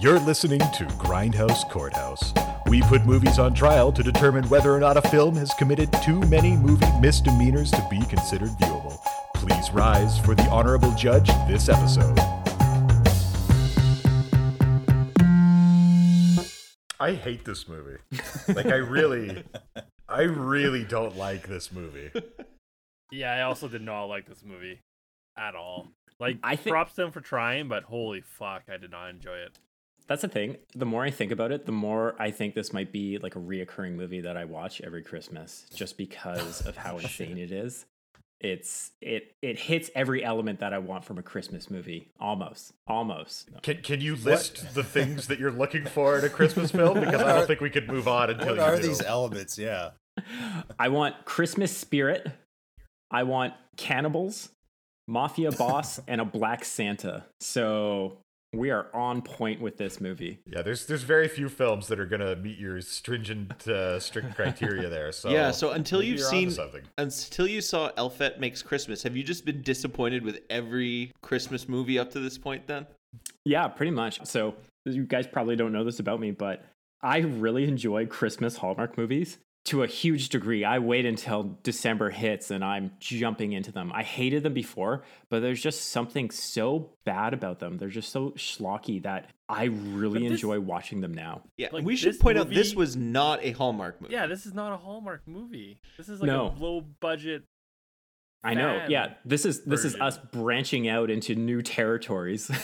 You're listening to Grindhouse Courthouse. We put movies on trial to determine whether or not a film has committed too many movie misdemeanors to be considered viewable. Please rise for the honorable judge this episode. I hate this movie. Like I really I really don't like this movie. Yeah, I also did not like this movie at all. Like, I think- props to them for trying, but holy fuck, I did not enjoy it. That's the thing. The more I think about it, the more I think this might be like a reoccurring movie that I watch every Christmas, just because of how insane it is. It's it it hits every element that I want from a Christmas movie, almost, almost. Can can you list the things that you're looking for in a Christmas film? Because I don't think we could move on until What you are do. these elements? Yeah. I want Christmas spirit. I want cannibals, mafia boss, and a black Santa. So we are on point with this movie. Yeah, there's there's very few films that are gonna meet your stringent, uh, strict criteria there. So yeah, so until you've seen something. until you saw Elfette Makes Christmas, have you just been disappointed with every Christmas movie up to this point then? Yeah, pretty much. So you guys probably don't know this about me, but I really enjoy Christmas Hallmark movies to a huge degree. I wait until December hits and I'm jumping into them. I hated them before, but there's just something so bad about them. They're just so schlocky that I really this- enjoy watching them now. Yeah, Like, we should this point out this was not a Hallmark movie. Yeah, this is not a Hallmark movie. This is like No. a low budget. I know. Yeah, this is this is us branching out into new territories.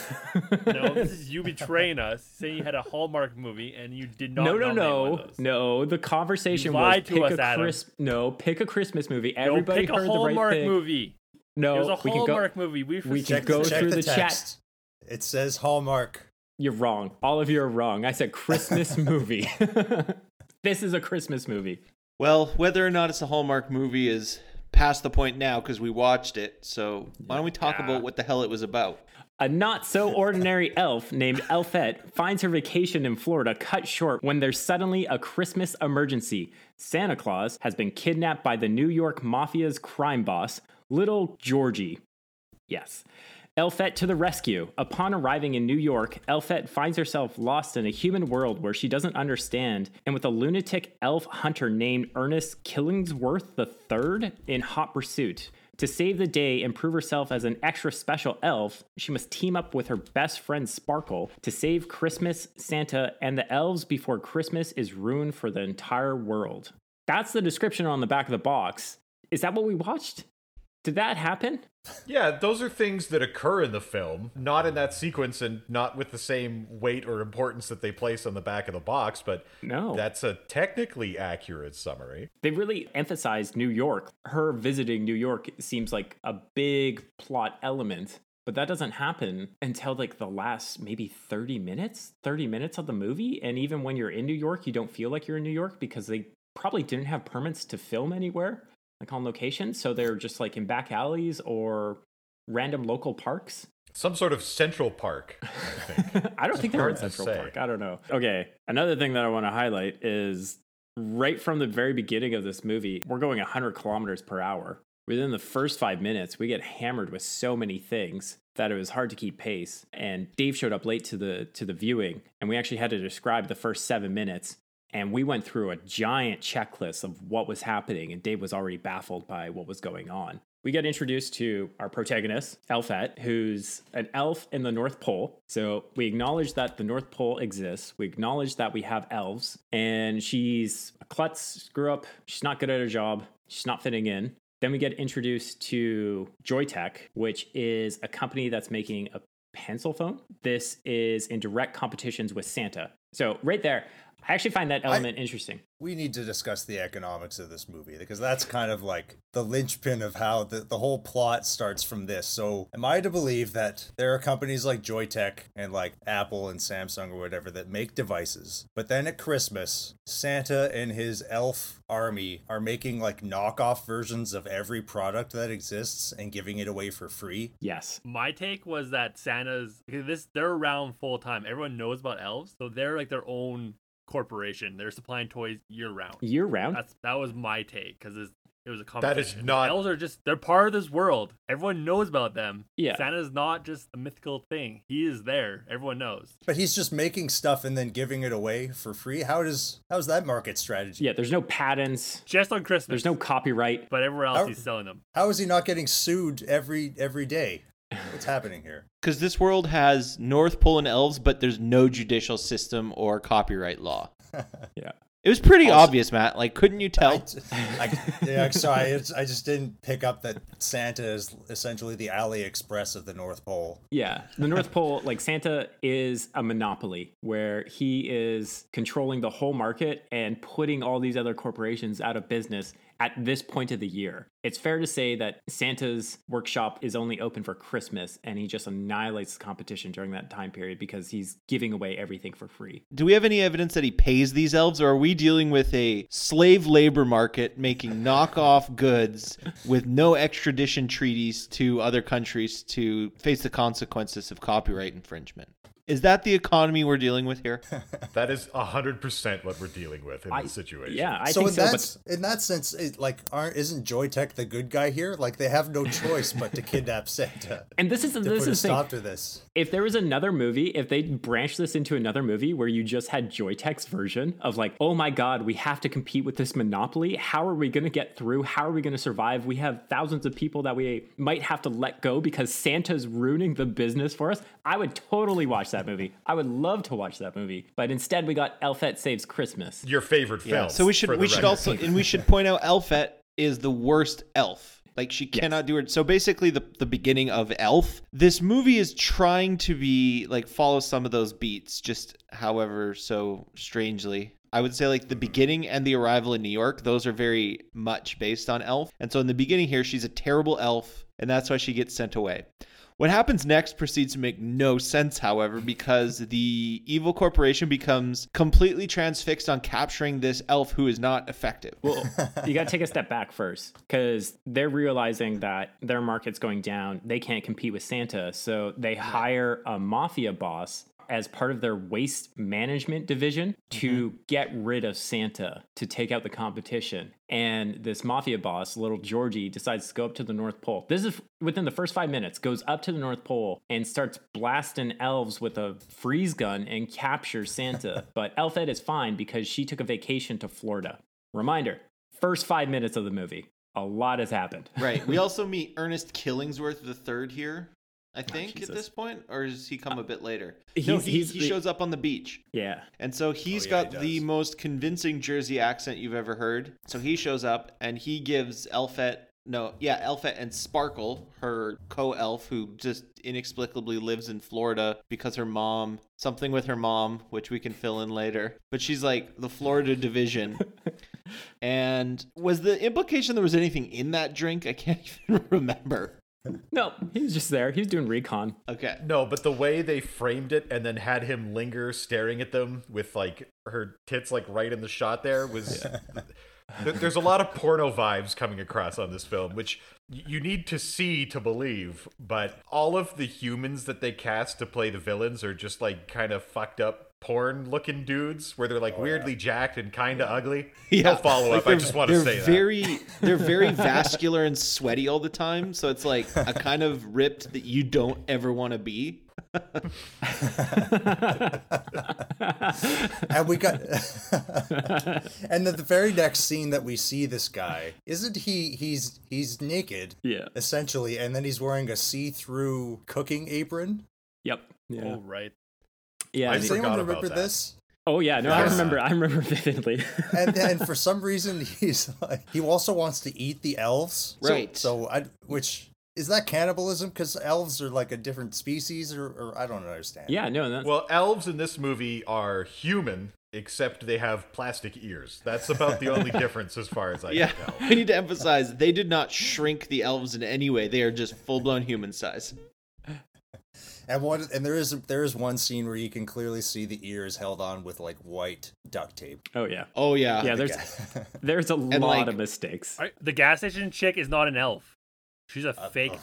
No, this is you betraying us, saying you had a Hallmark movie and you did not. no, no, no, no. The conversation You was to pick us, a Adam. Chris- no, pick a Christmas movie. No, Everybody pick a heard the right thing. movie. No, It was a we go. Hallmark movie. We, we can go check through the, the chat. It says Hallmark. You're wrong. All of you are wrong. I said Christmas movie. this is a Christmas movie. Well, whether or not it's a Hallmark movie is past the point now because we watched it. So why don't we talk Yeah. about what the hell it was about? A not so ordinary elf named Elfette finds her vacation in Florida cut short when there's suddenly a Christmas emergency. Santa Claus has been kidnapped by the New York Mafia's crime boss, Little Georgie. Yes. Elfette to the rescue. Upon arriving in New York, Elfette finds herself lost in a human world where she doesn't understand, and with a lunatic elf hunter named Ernest Killingsworth III in hot pursuit. To save the day and prove herself as an extra special elf, she must team up with her best friend Sparkle to save Christmas, Santa, and the elves before Christmas is ruined for the entire world. That's the description on the back of the box. Is that what we watched? Did that happen? Yeah, those are things that occur in the film, not in that sequence and not with the same weight or importance that they place on the back of the box, but No. that's a technically accurate summary. They really emphasized New York. Her visiting New York seems like a big plot element, but that doesn't happen until like the last maybe 30 minutes, 30 minutes of the movie. And even when you're in New York, you don't feel like you're in New York because they probably didn't have permits to film anywhere, like on location. So they're just like in back alleys or random local parks. Some sort of Central Park, I think. I don't think they were in Central say. Park. I don't know. Okay. Another thing that I want to highlight is right from the very beginning of this movie, we're going 100 kilometers per hour. Within the first five minutes, we get hammered with so many things that it was hard to keep pace. And Dave showed up late to the to the viewing, and we actually had to describe the first seven minutes. And we went through a giant checklist of what was happening, and Dave was already baffled by what was going on. We get introduced to our protagonist, Elfette, who's an elf in the North Pole. So we acknowledge that the North Pole exists. We acknowledge that we have elves, and she's a klutz, screw up, she's not good at her job, she's not fitting in. Then we get introduced to Joytech, which is a company that's making a pencil phone. This is in direct competitions with Santa. So right there, I actually find that element interesting. We need to discuss the economics of this movie because that's kind of like the linchpin of how the, the whole plot starts from this. So, am I to believe that there are companies like Joytech and like Apple and Samsung or whatever that make devices, but then at Christmas, Santa and his elf army are making like knockoff versions of every product that exists and giving it away for free? Yes. My take was that Santa's this they're around full time. Everyone knows about elves, so they're like their own corporation. They're supplying toys year round. Year round. That's that was my take because it was a That is not- Elves are just they're part of this world. Everyone knows about them. Yeah. Santa's not just a mythical thing. He is there. Everyone knows. But he's just making stuff and then giving it away for free. How does how's that market strategy? Yeah, there's no patents. Just on Christmas. There's no copyright. But everywhere else, How- he's selling them. How is he not getting sued every every day? What's happening here? Because this world has North Pole and elves, but there's no judicial system or copyright law. Yeah. It was pretty Also- obvious, Matt. Like, couldn't you tell? I, I, yeah, sorry, it's, I just didn't pick up that Santa is essentially the AliExpress of the North Pole. Yeah. The North Pole, like Santa is a monopoly where he is controlling the whole market and putting all these other corporations out of business at this point of the year. It's fair to say that Santa's workshop is only open for Christmas and he just annihilates the competition during that time period because he's giving away everything for free. Do we have any evidence that he pays these elves, or are we dealing with a slave labor market making knockoff goods with no extradition treaties to other countries to face the consequences of copyright infringement? Is that the economy we're dealing with here? That is hundred percent what we're dealing with in I- this situation. Yeah, I so think in so. that But in that sense, it, like aren't isn't Joytech the good guy here? Like they have no choice but to kidnap Santa and this is to this put a is the thing. stop to this. if there was another movie, if they branched this into another movie where you just had Joytech's version of like, oh my god, we have to compete with this monopoly. How are we going to get through? How are we going to survive? We have thousands of people that we might have to let go because Santa's ruining the business for us. I would totally watch that movie. I would love to watch that movie. But instead, we got Elfette Saves Christmas. Your favorite film. So we should we should record. also and we should point out Elfette is the worst elf. Like she cannot do it. So basically the the beginning of Elf. This movie is trying to be like follow some of those beats, just however so strangely. I would say like the beginning and the arrival in New York, those are very much based on Elf. And so in the beginning here, she's a terrible elf, and that's why she gets sent away. What happens next proceeds to make no sense, however, because the evil corporation becomes completely transfixed on capturing this elf who is not effective. Well, you got to take a step back first because they're realizing that their market's going down. They can't compete with Santa. So they hire a mafia boss as part of their waste management division to mm-hmm. get rid of Santa to take out the competition. And this mafia boss, little Georgie, decides to go up to the North Pole. This is within the first five minutes, goes up to the North Pole and starts blasting elves with a freeze gun and captures Santa. but Elfette is fine because she took a vacation to Florida. Reminder first five minutes of the movie. A lot has happened. Right. We also meet Ernest Killingsworth the third here, I oh, think, at this point, or does he come uh, a bit later? he's- no, he, he's he the- shows up on the beach. Yeah. And so oh, he's Oh, yeah, got he the most convincing Jersey accent you've ever heard. So he shows up and he gives Elfette, no, yeah, Elfette and Sparkle, her co elf who just inexplicably lives in Florida because her mom, something with her mom, which we can fill in later. But she's like the Florida division. and was the implication there was anything in that drink? I can't even remember. No, he was just there. He was doing recon. Okay. No, but the way they framed it and then had him linger staring at them with like her tits like right in the shot there was There- There's a lot of porno vibes coming across on this film, which you need to see to believe. But all of the humans that they cast to play the villains are just like kind of fucked up porn looking dudes where they're like oh, weirdly jacked and kind of ugly. No follow like up. I just want to they're say that. very, They're very vascular and sweaty all the time, so it's like a kind of ripped that you don't ever want to be. and we got and then the very next scene that we see this guy isn't he he's he's naked Yeah. essentially and then he's wearing a see-through cooking apron Yep. Yeah. Oh right. Yeah. I does the- forgot anyone about remember that. this oh yeah. No, I remember. I remember vividly. and then for some reason he's like he also wants to eat the elves So- Right. so, i which is that cannibalism because elves are like a different species or, or i don't understand yeah. No. That's, Well, elves in this movie are human, except they have plastic ears. That's about the only difference as far as I Yeah, can tell. I need to emphasize they did not shrink the elves in any way. They are just full blown human size. And one and there is there is one scene where you can clearly see the ears held on with like white duct tape. oh yeah. Oh yeah, Yeah. There's there's a lot like- of mistakes. All right, The gas station chick is not an elf. She's a Uh, fake. oh.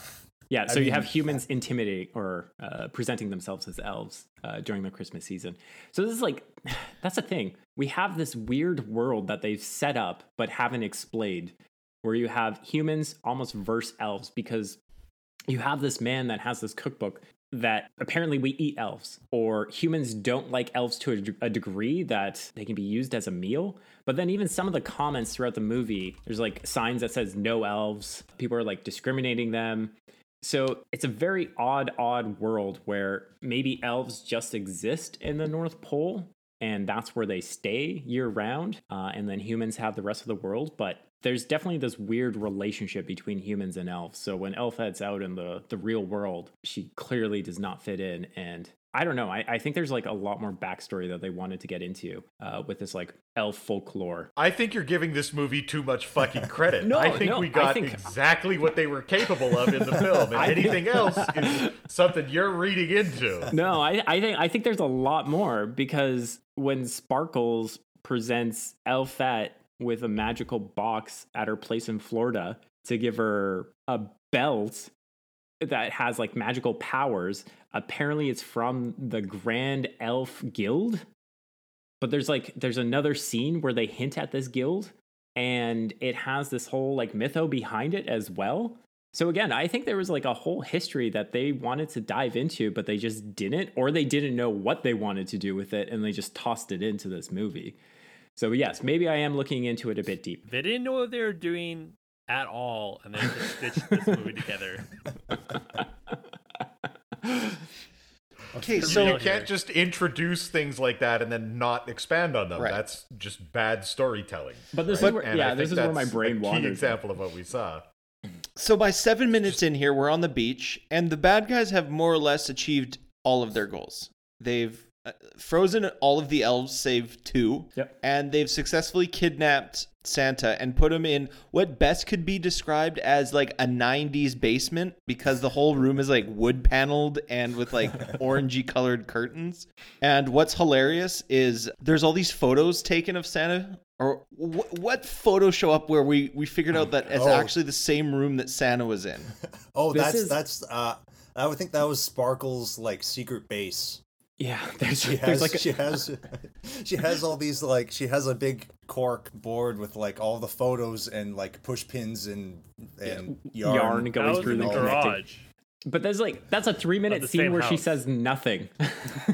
Yeah, so I you have mean- humans intimidating or uh, presenting themselves as elves uh, during the Christmas season. So this is like, that's the thing. We have this weird world that they've set up but haven't explained, where you have humans almost verse elves because you have this man that has this cookbook that apparently we eat elves or humans don't like elves to a degree that they can be used as a meal. But then even some of the comments throughout the movie there's like signs that says no elves. People are like discriminating them. So it's a very odd odd world where maybe elves just exist in the north pole and that's where they stay year round uh, and then humans have the rest of the world but there's definitely this weird relationship between humans and elves so when Elfette's out in the, the real world she clearly does not fit in and i don't know I, I think there's like a lot more backstory that they wanted to get into uh, with this like elf folklore I think you're giving this movie too much fucking credit. No, I think no, we got think- exactly what they were capable of in the film, and anything else is something you're reading into. no I, I think i think there's a lot more because when sparkles presents elfette with a magical box at her place in florida to give her a belt that has like magical powers. Apparently it's from the grand elf guild. But there's like there's another scene where they hint at this guild and it has this whole like mytho behind it as well. So again i think there was like a whole history that they wanted to dive into but they just didn't or they didn't know what they wanted to do with it and they just tossed it into this movie so yes maybe i am looking into it a bit deep They didn't know what they were doing at all, and they just stitched this movie together. Okay, so you can't just introduce things like that and then not expand on them. Right. That's just bad storytelling. but this right? is where, And yeah this is where my brain a key wanders example of what we saw. So by seven minutes in here, we're on the beach, and the bad guys have more or less achieved all of their goals. They've frozen all of the elves save two, Yep. and they've successfully kidnapped Santa and put him in what best could be described as like a 90s basement because the whole room is like wood paneled and with like orangey colored curtains. And what's hilarious is there's all these photos taken of Santa. Or wh- what photos show up where we, we figured out that it's Oh. actually the same room that Santa was in? Oh, This that's is- that's uh I would think that was Sparkle's like secret base. Yeah there's, She there's has like a, she has she has all these like she has a big cork board with like all the photos and like push pins and and yarn, yarn going was through the the connecting. garage. But there's like that's a three minute scene same where she says nothing.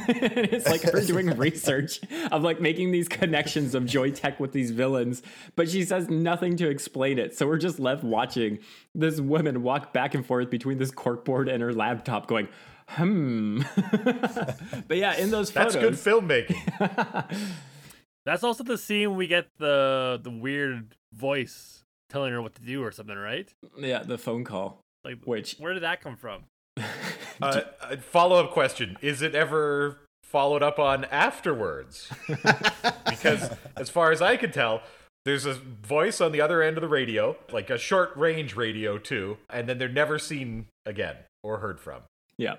it's like her doing research of like making these connections of Joytech with these villains, but she says nothing to explain it. So we're just left watching this woman walk back and forth between this corkboard and her laptop, going, hmm. but yeah, in those photos, That's good filmmaking. That's also the scene we get the the weird voice telling her what to do or something, right? yeah, the phone call, Like, which where did that come from? Uh, Follow up question: Is it ever followed up on afterwards? because as far as I can tell, there's a voice on the other end of the radio, like a short range radio too, and then they're never seen again or heard from. yeah.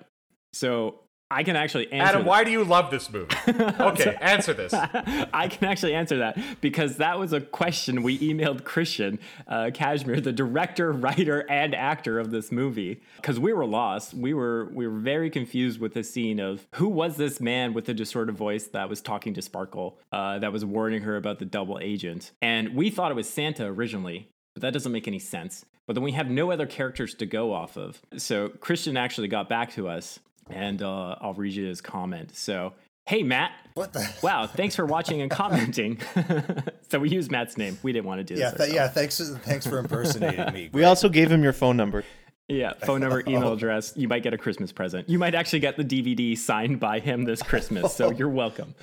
So I can actually answer. Adam, that. why do you love this movie? Okay, answer this. I can actually answer that because that was a question we emailed Christian uh, Kashmir, the director, writer, and actor of this movie, because we were lost. We were we were very confused with the scene of who was this man with the distorted voice that was talking to Sparkle, uh, that was warning her about the double agent, and we thought it was Santa originally, but that doesn't make any sense. But then we have no other characters to go off of. So Christian actually got back to us, and uh, I'll read you his comment. So. Hey Matt, What the Wow, thanks for watching and commenting. so we used Matt's name. We didn't want to do Yeah, this. th- yeah, thanks thanks for impersonating me. We also gave him your phone number. Yeah. Phone number, email address. You might get a Christmas present. You might actually get the DVD signed by him this Christmas. So you're welcome.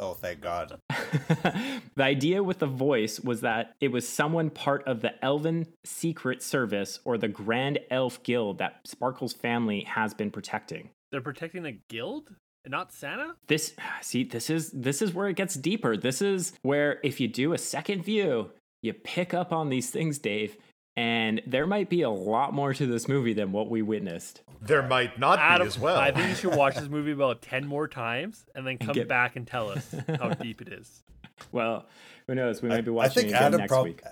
Oh, thank God. the idea with the voice was that it was someone part of the Elven Secret Service or the Grand Elf Guild that Sparkle's family has been protecting. They're protecting the guild and not Santa? This see this is this is where it gets deeper. This is where if you do a second view, you pick up on these things, Dave, and there might be a lot more to this movie than what we witnessed. There might not be as well. I think you should watch this movie about 10 more times and then come get- back and tell us how deep it is. Well, who knows? We might be watching I watching think it again Adam next prob- week.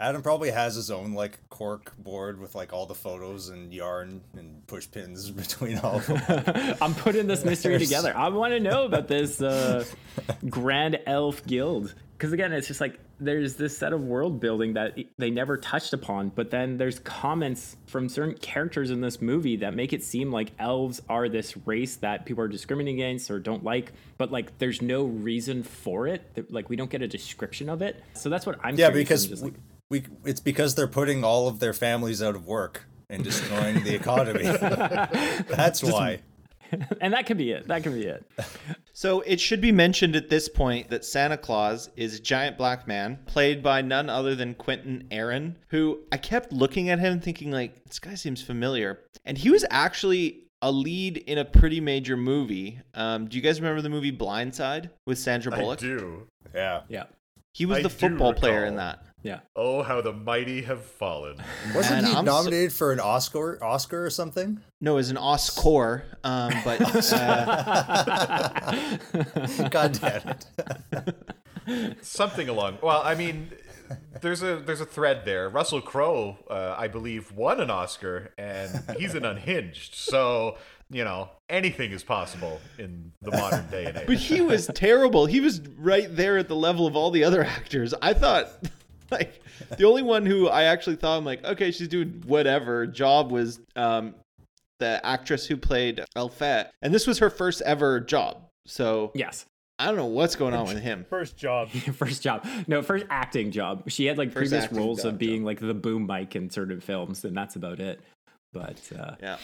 Adam probably has his own like cork board with like all the photos and yarn and push pins between all of them. I'm putting this mystery together. I want to know about this uh, Grand Elf Guild. Because again, it's just like there's this set of world building that they never touched upon, but then there's comments from certain characters in this movie that make it seem like elves are this race that people are discriminating against or don't like, but like there's no reason for it. Like we don't get a description of it. So that's what I'm yeah, because just like, we, it's because they're putting all of their families out of work and destroying the economy. That's why. and that could be it. That could be it. So it should be mentioned at this point that Santa Claus is a giant black man played by none other than Quinton Aaron, who I kept looking at him thinking like this guy seems familiar, and he was actually a lead in a pretty major movie. Um, do you guys remember the movie Blind Side with Sandra I Bullock? do. Yeah. Yeah. He was I the do football player in that. Yeah. Oh, how the mighty have fallen. Wasn't Man, he I'm so- nominated for an Oscar Oscar or something? No, as an Oscar, um, but uh, God damn it. Something along. Well, I mean, there's a there's a thread there. Russell Crowe, uh, I believe, won an Oscar, and he's an unhinged. So you know, anything is possible in the modern day and age. but he was terrible. He was right there at the level of all the other actors. I thought, like, the only one who I actually thought I'm like, okay, she's doing whatever job was um, the actress who played Elfette, and this was her first ever job. So Yes. I don't know what's going on with him. First job. first job. No, first acting job. She had like First previous roles job, of being like the boom mic in certain films, and that's about it. But uh, Yeah.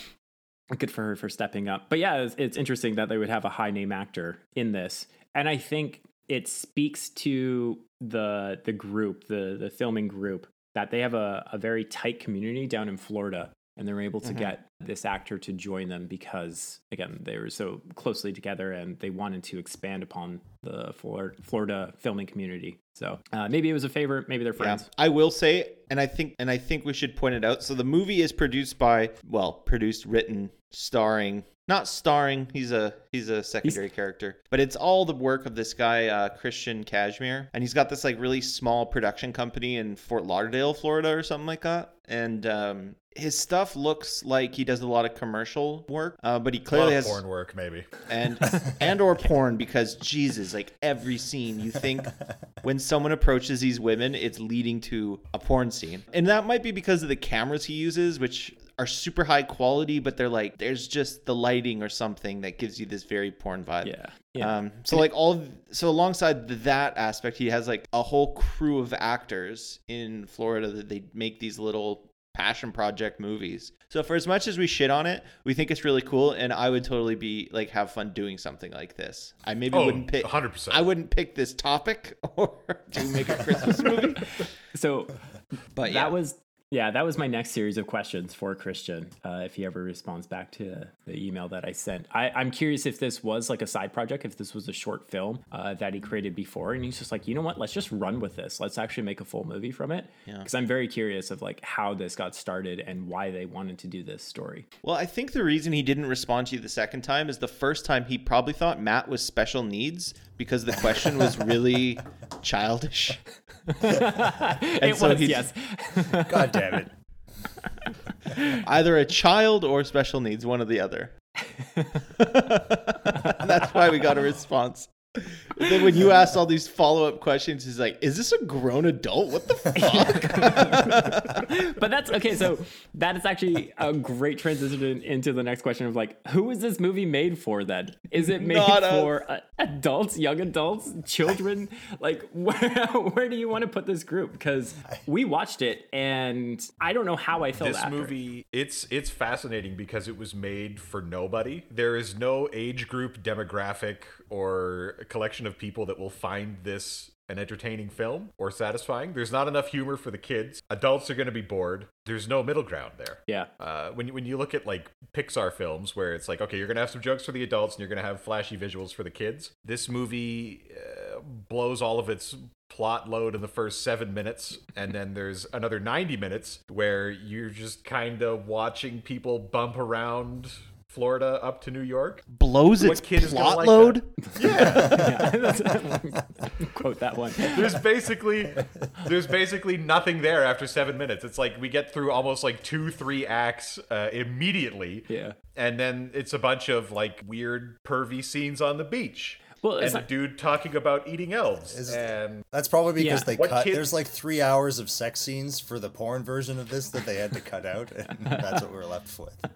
good for her for stepping up. But yeah, it's, it's interesting that they would have a high name actor in this, and I think it speaks to the the group, the the filming group, that they have a, a very tight community down in Florida, and they're able to Mhm. get this actor to join them because again they were so closely together and they wanted to expand upon the Flor- Florida filming community. So uh, maybe it was a favor, maybe they're Yeah, friends. I will say, and I think, and I think we should point it out. So the movie is produced by, well, produced, written, starring, not starring. He's a he's a secondary character, but it's all the work of this guy uh, Christian Cashmere, and he's got this like really small production company in Fort Lauderdale, Florida, or something like that. And um, his stuff looks like he does a lot of commercial work, uh, but he clearly has porn work, maybe. and and or porn because Jesus, like every scene you think when someone approaches these women, it's leading to a porn scene. And that might be because of the cameras he uses, which are super high quality, but they're like there's just the lighting or something that gives you this very porn vibe. Yeah, yeah. Um, so like all of- so alongside that aspect, he has like a whole crew of actors in Florida that they make these little passion project movies. So for as much as we shit on it, we think it's really cool, and I would totally be like have fun doing something like this. I maybe Oh, wouldn't pick. 100%. I wouldn't pick this topic or to make a Christmas movie. So But yeah, that was yeah that was my next series of questions for christian uh, if he ever responds back to the email that i sent. I, i'm curious if this was like a side project if this was a short film uh, that he created before and he's just like you know what? Let's just run with this. Let's actually make a full movie from it. Yeah. because i'm very curious of like how this got started and why they wanted to do this story. Well, I think the reason he didn't respond to you the second time is the first time he probably thought Matt was special needs because the question was really childish. it so was he- yes God damn it. Either a child or special needs, one or the other. That's why we got a response. And then when you asked all these follow up questions, he's like, "Is this a grown adult? What the fuck?" but that's okay. So that is actually a great transition into the next question of like, who is this movie made for? Then is it made Not for uh, adults, young adults, children? like, where where do you want to put this group? Because we watched it and I don't know how I felt this after. movie it's it's fascinating because it was made for nobody there is no age group demographic or a collection of people that will find this an entertaining film or satisfying. There's not enough humor for the kids. Adults are going to be bored. There's no middle ground there. Yeah, uh, when, you- when you look at like Pixar films where it's like, okay, you're going to have some jokes for the adults and you're going to have flashy visuals for the kids, this movie uh, blows all of its plot load in the first seven minutes. And then there's another 90 minutes where you're just kind of watching people bump around Florida up to New York. Blows What its kid is gonna plot like load. yeah, that's- quote that one. There's basically there's basically nothing there after seven minutes. It's like we get through almost like two, three acts uh, immediately. Yeah. And then it's a bunch of like weird pervy scenes on the beach. Well, and it's a not- dude talking about eating elves. Is- and That's probably because Yeah. they What cut. kid- There's like three hours of sex scenes for the porn version of this that they had to cut out, and that's what we're left with.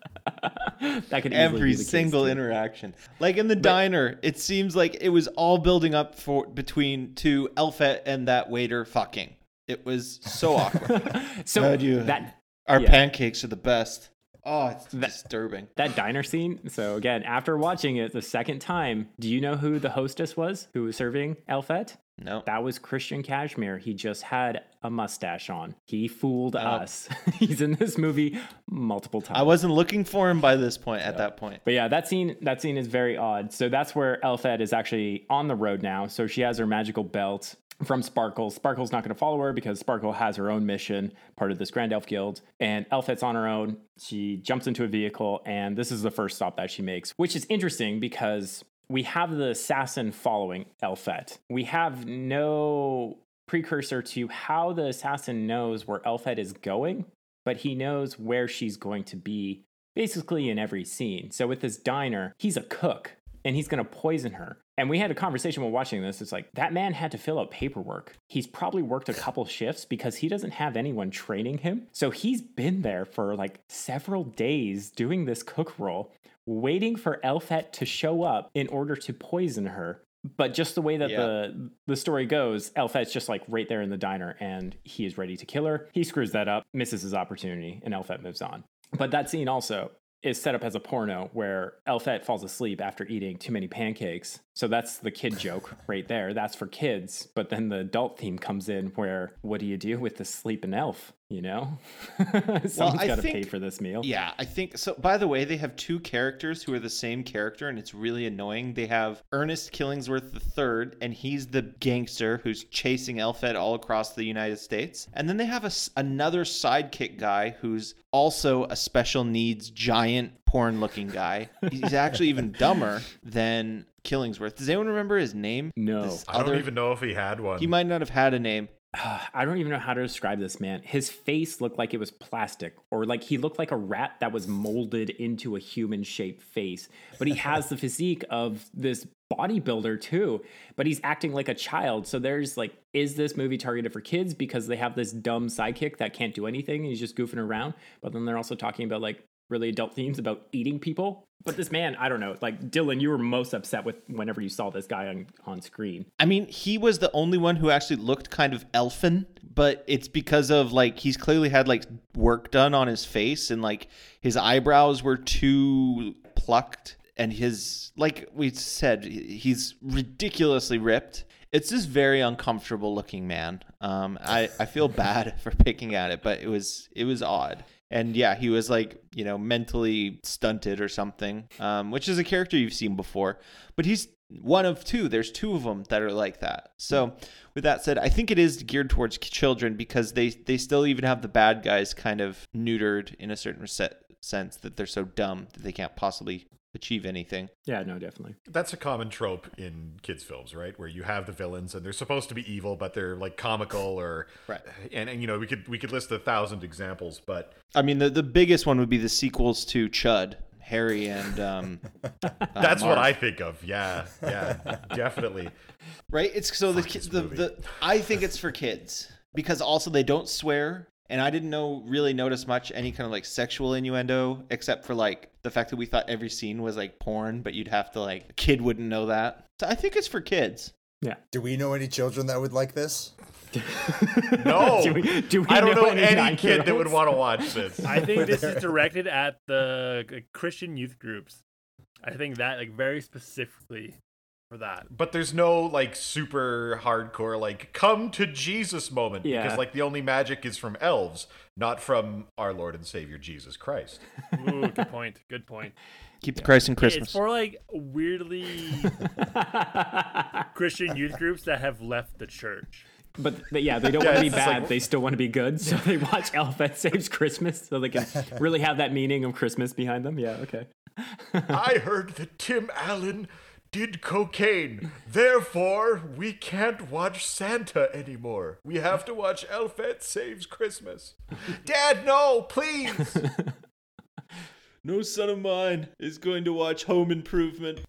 That could Every be the case, single interaction, like in the diner, it seems like it was all building up for between two Elfette and that waiter fucking. It was so awkward. So How'd you- that Our Yeah. pancakes are the best. Oh, it's disturbing. that diner scene. So again, after watching it the second time, do you know who the hostess was who was serving Elfette? No. That was Christian Cashmere. He just had a mustache on. He fooled Oh. us. He's in this movie multiple times. I wasn't looking for him by this point. At that point, But yeah, that scene that scene is very odd. So that's where Elfette is actually on the road now. So she has her magical belt from Sparkle. Sparkle's not going to follow her because Sparkle has her own mission, part of this Grand Elf Guild. And Elfette's on her own. She jumps into a vehicle, and this is the first stop that she makes, which is interesting because we have the assassin following Elfette. We have no precursor to how the assassin knows where Elfette is going, but he knows where she's going to be basically in every scene. So with this diner, he's a cook and he's going to poison her. And we had a conversation while watching this. It's like that man had to fill out paperwork. He's probably worked a couple shifts because he doesn't have anyone training him. So he's been there for like several days doing this cook role, waiting for Elfette to show up in order to poison her. But just the way that Yeah. the the story goes, Elfette's just like right there in the diner and he is ready to kill her. He screws that up, misses his opportunity, and Elfette moves on. But that scene also is set up as a porno where Elfette falls asleep after eating too many pancakes. So that's the kid joke right there. That's for kids. But then the adult theme comes in where what do you do with the sleeping elf? You know? Someone's I got to pay for this meal. Yeah, I think so. By the way, they have two characters who are the same character, and it's really annoying. They have Ernest Killingsworth III, and he's the gangster who's chasing Elfette all across the United States. And then they have a s another sidekick guy who's also a special needs giant porn looking guy. He's actually even dumber than Killingsworth. Does anyone remember his name? No. This I don't other- even know if he had one. He might not have had a name. I don't even know how to describe this man. His face looked like it was plastic, or like he looked like a rat that was molded into a human shaped face. But he has the physique of this bodybuilder too, but he's acting like a child. So there's like, is this movie targeted for kids because they have this dumb sidekick that can't do anything and he's just goofing around? But then they're also talking about like really adult themes about eating people. But this man, I don't know. Like Dylan, you were most upset with whenever you saw this guy on, on screen. I mean, he was the only one who actually looked kind of elfin, but it's because of like he's clearly had like work done on his face and like his eyebrows were too plucked and his like we said he's ridiculously ripped. It's this very uncomfortable looking man. Um I I feel bad for picking at it, but it was it was odd. And yeah, he was like, you know, mentally stunted or something, um, which is a character you've seen before. But he's one of two. There's two of them that are like that. So, with that said, I think it is geared towards children because they they still even have the bad guys kind of neutered in a certain set, sense that they're so dumb that they can't possibly achieve anything. Yeah, no, definitely. That's a common trope in kids' films, right? Where you have the villains and they're supposed to be evil, but they're like comical or Right. And, and you know we could we could list a thousand examples, but I mean, the the biggest one would be the sequels to Chud, Harry and um. uh, that's what I think of. Yeah, yeah, definitely. Right? It's so the, Fuck ki- the the I think it's for kids because also they don't swear and I didn't know really notice much any kind of like sexual innuendo except for like the fact that we thought every scene was like porn but you'd have to like a kid wouldn't know that. So I think it's for kids. Yeah. Do we know any children that would like this? No, do we, do we I don't know, any any kid that would want to watch this. I think this is directed at the Christian youth groups. I think that like very specifically for that. But there's no like super hardcore like come to Jesus moment Yeah. because like the only magic is from elves, not from our Lord and Savior Jesus Christ. Ooh, good point. Good point. Keep the Christ in It's Christmas. for like weirdly Christian youth groups that have left the church. but th- yeah, they don't Yeah, want to be bad. like- they still want to be good. So they watch Elfette Saves Christmas so they can really have that meaning of Christmas behind them. Yeah, okay. I heard that Tim Allen did cocaine. Therefore, we can't watch Santa anymore. We have to watch Elfette Saves Christmas. Dad, no, please. No son of mine is going to watch Home Improvement.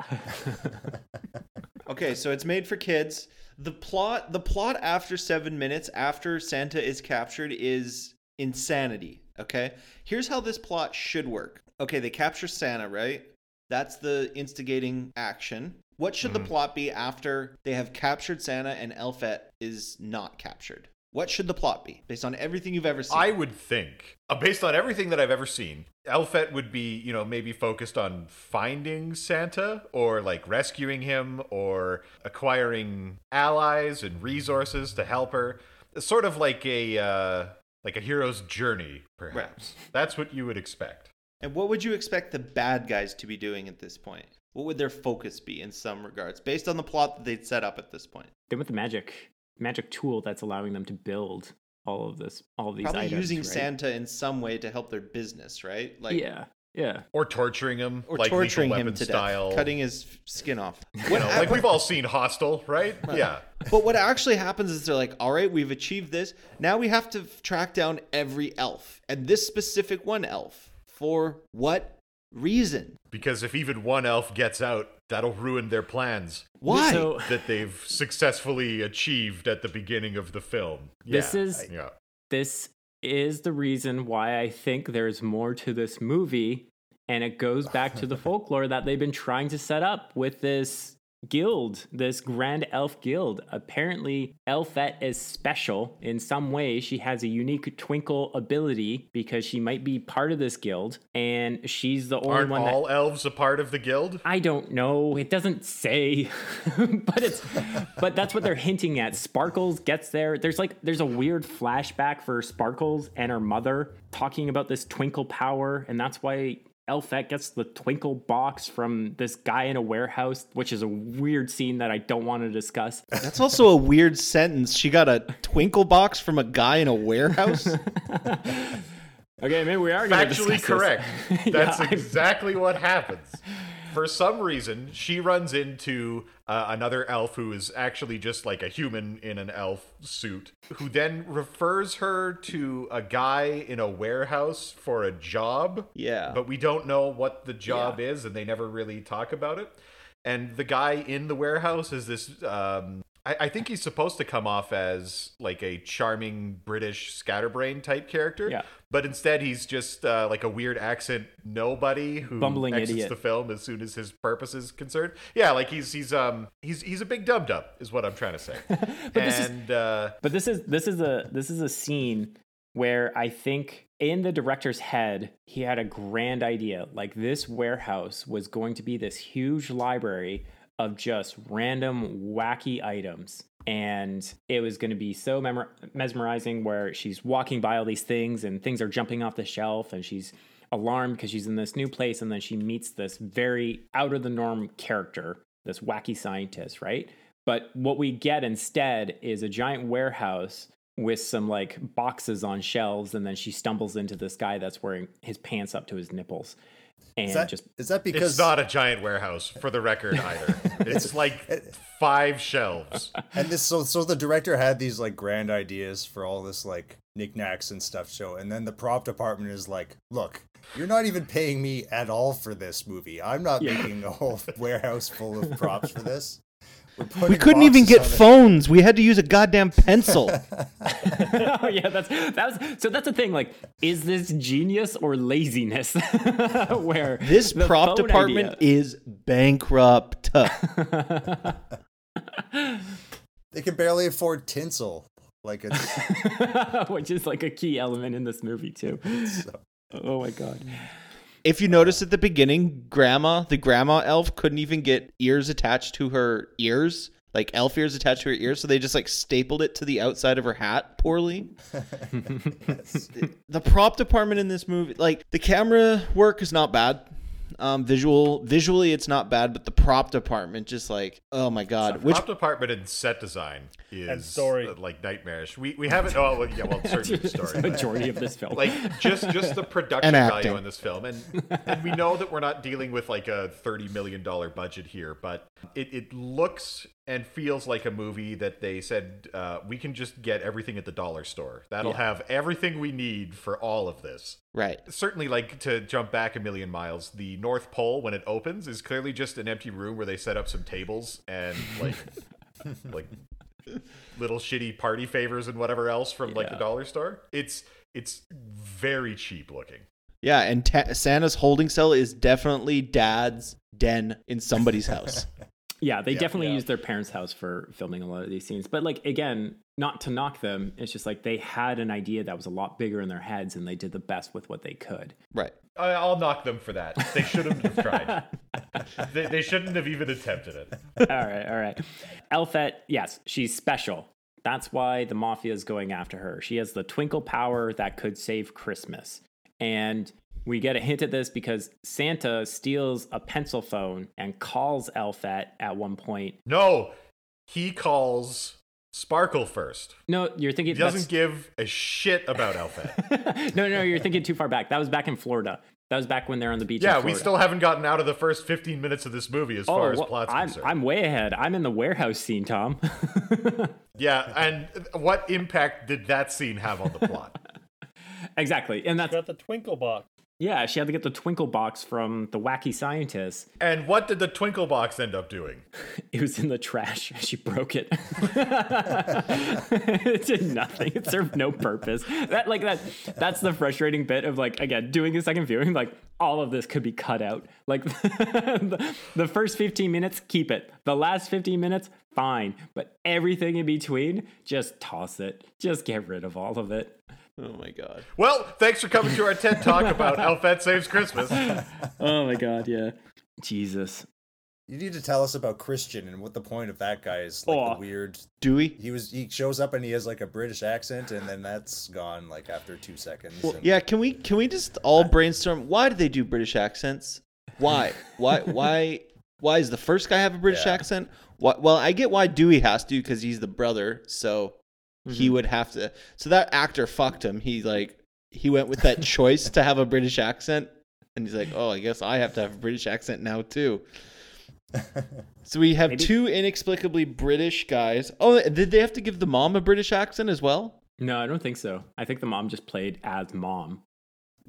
okay, so it's made for kids. The plot the plot after 7 minutes after Santa is captured is insanity, okay? Here's how this plot should work. Okay, they capture Santa, right? That's the instigating action. What should the plot be after they have captured Santa and Elfette is not captured? What should the plot be based on everything you've ever seen? I would think, uh, based on everything that I've ever seen, Elfette would be, you know, maybe focused on finding Santa or like rescuing him or acquiring allies and resources to help her. Sort of like a uh, like a hero's journey, perhaps. That's what you would expect. And what would you expect the bad guys to be doing at this point? What would their focus be in some regards, based on the plot that they'd set up at this point? They want the magic magic tool that's allowing them to build all of this, all of these Probably items. using right? Santa in some way to help their business, right? Like, yeah, yeah. Or torturing him, or like torturing him Weapon to style. death, cutting his skin off. you know, like we've all seen Hostel, right? Yeah. but what actually happens is they're like, all right, we've achieved this. Now we have to track down every elf, and this specific one elf. For what reason? Because if even one elf gets out, that'll ruin their plans Why? So that they've successfully achieved at the beginning of the film. This Yeah, is- yeah. this is the reason why I think there's more to this movie. And it goes back to the folklore that they've been trying to set up with this guild, this Grand Elf Guild. Apparently, Elfette is special in some way. She has a unique twinkle ability because she might be part of this guild, and she's the only Aren't one that all elves a part of the guild? I don't know. It doesn't say, but it's but that's what they're hinting at. Sparkles gets there. There's like there's a weird flashback for Sparkles and her mother talking about this twinkle power, and that's why Elfette gets the twinkle box from this guy in a warehouse, which is a weird scene that I don't want to discuss. That's also a weird sentence. She got a twinkle box from a guy in a warehouse. Okay, maybe we are going to Factually correct. Yeah, That's I'm- exactly what happens. For some reason, she runs into uh, another elf who is actually just like a human in an elf suit, who then refers her to a guy in a warehouse for a job. Yeah. But we don't know what the job is, and they never really talk about it. And the guy in the warehouse is this. Um, I, I think he's supposed to come off as like a charming British scatterbrain type character. Yeah. But instead, he's just uh, like a weird accent nobody who Bumbling exits idiot. the film as soon as his purpose is concerned. Yeah, like he's he's um he's he's a big dum dum is what I'm trying to say. But this is- uh, But this is this is a this is a scene where I think in the director's head he had a grand idea. Like this warehouse was going to be this huge library of just random wacky items. And it was going to be so mesmerizing where she's walking by all these things and things are jumping off the shelf and she's alarmed because she's in this new place and then she meets this very out of the norm character, this wacky scientist, right? But what we get instead is a giant warehouse with some like boxes on shelves, and then she stumbles into this guy that's wearing his pants up to his nipples, and Is that, just is that because it's not a giant warehouse for the record either. it's like five shelves. and this so so the director had these like grand ideas for all this like knickknacks and stuff show and then the prop department is like look you're not even paying me at all for this movie i'm not Yeah. making a whole warehouse full of props for this We're we couldn't even get on it." phones. We had to use a goddamn pencil. oh yeah, that's that was so that's the thing. Like, is this genius or laziness? Where This prop department idea- is bankrupt. they can barely afford tinsel like it's which is like a key element in this movie too. so- Oh my god. If you notice at the beginning, grandma, the grandma elf couldn't even get ears attached to her ears, like elf ears attached to her ears, so they just like stapled it to the outside of her hat poorly. the prop department in this movie, like the camera work is not bad. Um, visual visually, it's not bad, but the prop department just like, oh my god, which Prop department and set design is And story. uh, like nightmarish. We we haven't. Oh well, yeah, well, certainly the story. the majority of this film. like just just the production value in this film and and we know that we're not dealing with like a 30 million dollar budget here but it, it looks and feels like a movie that they said uh, we can just get everything at the dollar store that'll Yeah. have everything we need for all of this right. certainly like to jump back a million miles the north pole when it opens is clearly just an empty room where they set up some tables and like like little shitty party favors and whatever else from like the dollar store it's it's very cheap looking Yeah, and ta- Santa's holding cell is definitely dad's den in somebody's house. Yeah, they Yeah. definitely Yeah. used their parents' house for filming a lot of these scenes. But like again, not to knock them, it's just like they had an idea that was a lot bigger in their heads and they did the best with what they could. right. I, I'll knock them for that. They shouldn't have tried. they, they shouldn't have even attempted it. all right, all right. Elfette, yes, she's special. That's why the mafia is going after her. She has the twinkle power that could save Christmas. And we get a hint at this because Santa steals a pencil phone and calls Elfette at one point. No, he calls Sparkle first. No, you're thinking He doesn't give a shit about Elfette. no, no, you're thinking too far back. That was back in Florida. That was back when they're on the beach. in yeah, we still haven't gotten out of the first 15 minutes of this movie as oh, far as well, plot's I'm, concerned. I'm way ahead. I'm in the warehouse scene, Tom. Yeah, and what impact did that scene have on the plot? exactly, and that's Got the twinkle box. Yeah. She had to get the twinkle box from the wacky scientist. and what did the twinkle box end up doing? It was in the trash. She broke it. it did nothing. It served no purpose. That like that. That's the frustrating bit of like again doing a second viewing. Like all of this could be cut out. Like the, the first 15 minutes, keep it. The last 15 minutes, fine. But everything in between, just toss it. Just get rid of all of it. Oh my god. Well, thanks for coming to our TED Talk about Elfette Saves Christmas. Oh my god, yeah. Jesus. You need to tell us about Christian and what the point of that guy is. Like Oh. the weird. Dewey? He was. He shows up and he has like a British accent, and then that's gone like after two seconds. and- Yeah, can we can we just all brainstorm why do they do British accents? Why? Why why why is the first guy have a British Yeah. accent? Why, well, I get why Dewey has to because he's the brother, so he mm-hmm. would have to. So that actor fucked him. He like he went with that choice to have a British accent, and he's like, oh, I guess I have to have a British accent now too. So we have Maybe- two inexplicably British guys. Oh, did they have to give the mom a British accent as well? No, I don't think so. I think the mom just played as mom.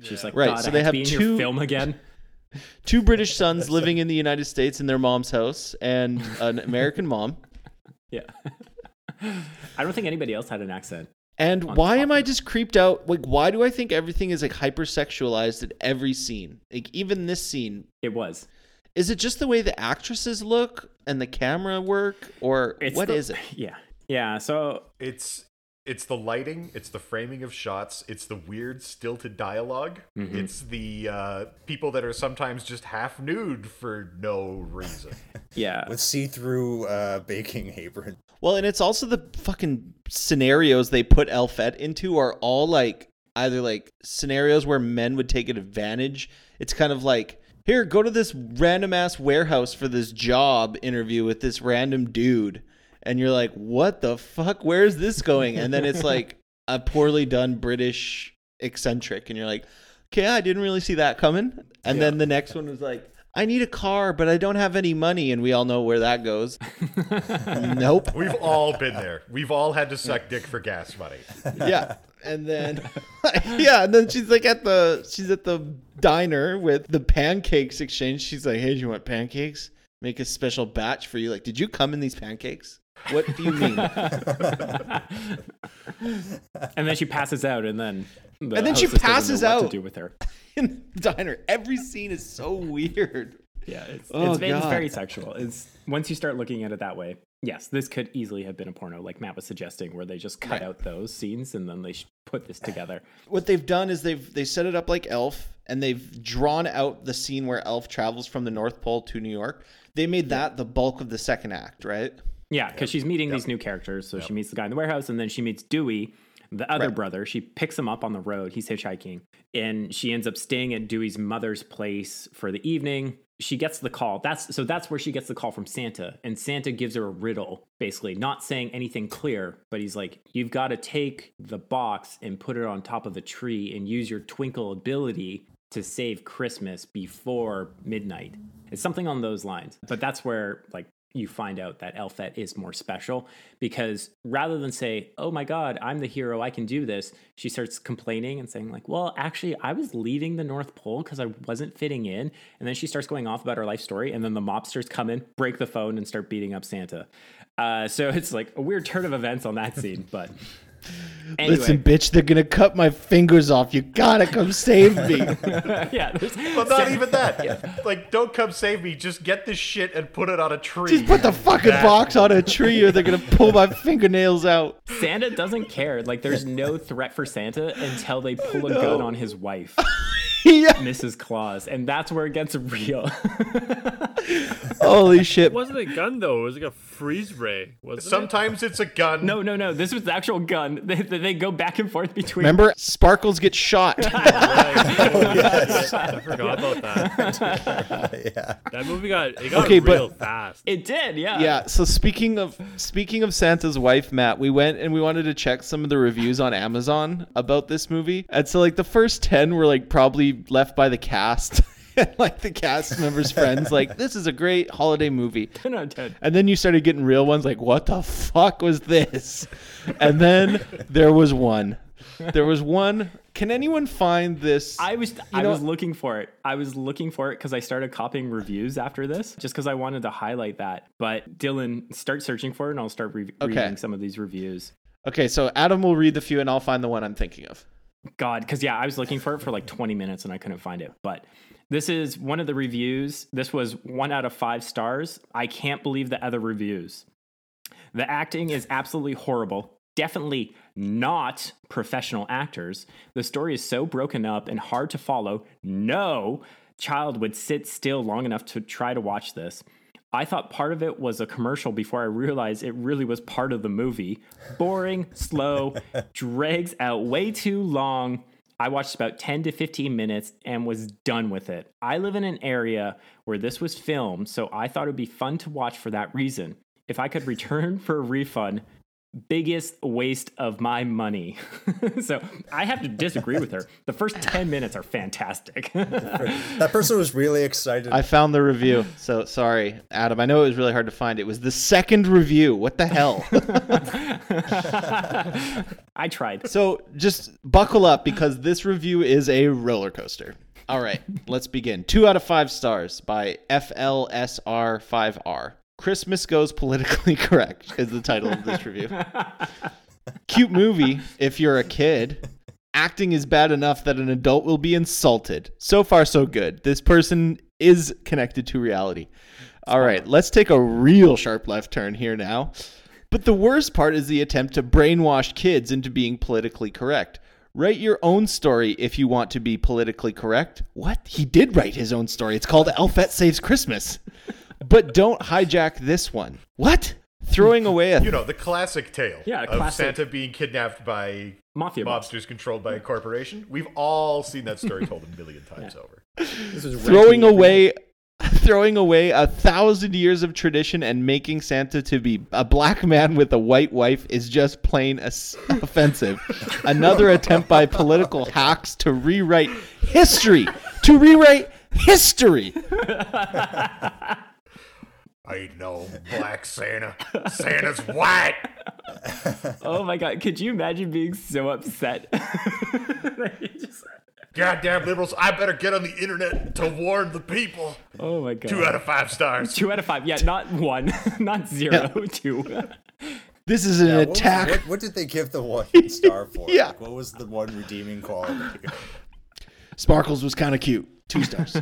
She's like, Right, God, so I they have, have to be in two- your film again. Two British sons living in the United States in their mom's house, and an American mom. Yeah. I don't think anybody else had an accent. And why am I just creeped out? Like, why do I think everything is like hypersexualized at every scene? Like, even this scene. It was. Is it just the way the actresses look and the camera work, or It's what the- is it? Yeah. Yeah. So It's it's the lighting, it's the framing of shots, it's the weird stilted dialog it's the uh, people that are sometimes just half nude for no reason. yeah. with see-through uh, baking apron. Well, and it's also the fucking scenarios they put Elfette into are all like either like scenarios where men would take advantage. It's kind of like, here, go to this random ass warehouse for this job interview with this random dude. And you're like, what the fuck? Where's this going? And then it's like a poorly done British eccentric. And you're like, okay, I didn't really see that coming. And then the next one was like, I need a car, but I don't have any money. And we all know where that goes. nope. We've all been there. We've all had to suck dick for gas money. yeah and then yeah and then she's like at the she's at the diner with the pancakes exchange she's like hey do you want pancakes make a special batch for you like did you come in these pancakes what do you mean and then she passes out, and then the And then she passes what out. to do with her. in the diner every scene is so weird Yeah, it's, Oh, it's, it's very sexual. It's once you start looking at it that way. Yes, this could easily have been a porno, like Matt was suggesting, where they just cut Right. out those scenes and then they put this together. what they've done is they've they set it up like elf and they've drawn out the scene where elf travels from the north pole to new york they made that the bulk of the second act right Yeah, because she's meeting these new characters. So she meets the guy in the warehouse, and then she meets Dewey. The other Right. brother, she picks him up on the road. He's hitchhiking. And she ends up staying at Dewey's mother's place for the evening. She gets the call. That's so that's where she gets the call from Santa. And Santa gives her a riddle, basically, not saying anything clear, but he's like, You've got to take the box and put it on top of a tree and use your twinkle ability to save Christmas before midnight. It's something on those lines. But that's where like you find out that Elfette is more special because rather than say, "Oh my god, I'm the hero, I can do this," she starts complaining and saying like, "Well, actually, I was leaving the North Pole because I wasn't fitting in." And then she starts going off about her life story, and then the mobsters come in, break the phone, and start beating up Santa. Uh, so it's like a weird turn of events on that scene, but. Anyway, Listen, bitch, they're gonna cut my fingers off. You gotta come save me. yeah, there's- But not even that. Like, don't come save me. Just get this shit and put it on a tree. Just put the fucking That- box on a tree, or they're gonna pull my fingernails out. Santa doesn't care. Like, there's no threat for Santa until they pull a gun on his wife. yeah. Mrs. Claus, and that's where it gets real. Holy shit. It wasn't a gun though. It was like a freeze ray. Wasn't it? Sometimes it's a gun. no, no, no. This was the actual gun. They, they they go back and forth between. Remember, Sparkles gets shot. Oh, yes I forgot about that. yeah. That movie got it got Okay, but- real fast. It did, yeah. yeah. So speaking of speaking of Santa's wife, Matt, we went and we wanted to check some of the reviews on Amazon about this movie, and so like the first ten were like probably left by the cast. like the cast members' friends, like this is a great holiday movie. 10 out of 10. And then you started getting real ones like, what the fuck was this? And then there was one. There was one. Can anyone find this? I was I know- was looking for it. I was looking for it because I started copying reviews after this, just because I wanted to highlight that. But Dylan, start searching for it, and I'll start re- Okay. reading some of these reviews. Okay, so Adam will read the few and I'll find the one I'm thinking of. God, because yeah, I was looking for it for like 20 minutes and I couldn't find it. But this is one of the reviews. This was one out of five stars. I can't believe the other reviews. The acting is absolutely horrible. Definitely not professional actors. The story is so broken up and hard to follow. No child would sit still long enough to try to watch this. I thought part of it was a commercial before I realized it really was part of the movie. Boring, slow, drags out way too long. I watched about 10 to 15 minutes and was done with it. I live in an area where this was filmed, so I thought it would be fun to watch for that reason. If I could return for a refund, biggest waste of my money. so I have to disagree with her. The first 10 minutes are fantastic. That person was really excited. I found the review. So sorry, Adam. I know it was really hard to find. It was the second review. What the hell? I tried. so just buckle up because this review is a roller coaster. All right, let's begin. Two out of five stars by FLSR5R. Christmas Goes Politically Correct is the title of this review. Cute movie if you're a kid. Acting is bad enough that an adult will be insulted. So far, so good. This person is connected to reality. All right, let's take a real sharp left turn here now. But the worst part is the attempt to brainwash kids into being politically correct. Write your own story if you want to be politically correct. What? He did write his own story. It's called Elfette Saves Christmas. But don't hijack this one. What? Throwing away a You know, the classic tale Yeah, of classic. Santa being kidnapped by Mafia boss. mobsters controlled by a corporation. We've all seen that story told a million times over. This is throwing ranking- away throwing away a thousand years of tradition and making Santa to be a black man with a white wife is just plain as- offensive. Another attempt by political hacks to rewrite history. To rewrite history. I know, Black Santa. Santa's white. Oh my god, could you imagine being so upset? You just- Goddamn liberals! I better get on the internet to warn the people. oh my god. Two out of five stars. Two out of five. Yeah, not one, not zero, two. This is an Yeah, what was- attack. What, what did they give the one star for? Yeah. Like, what was the one redeeming quality? Sparkles was kind of cute. Two stars.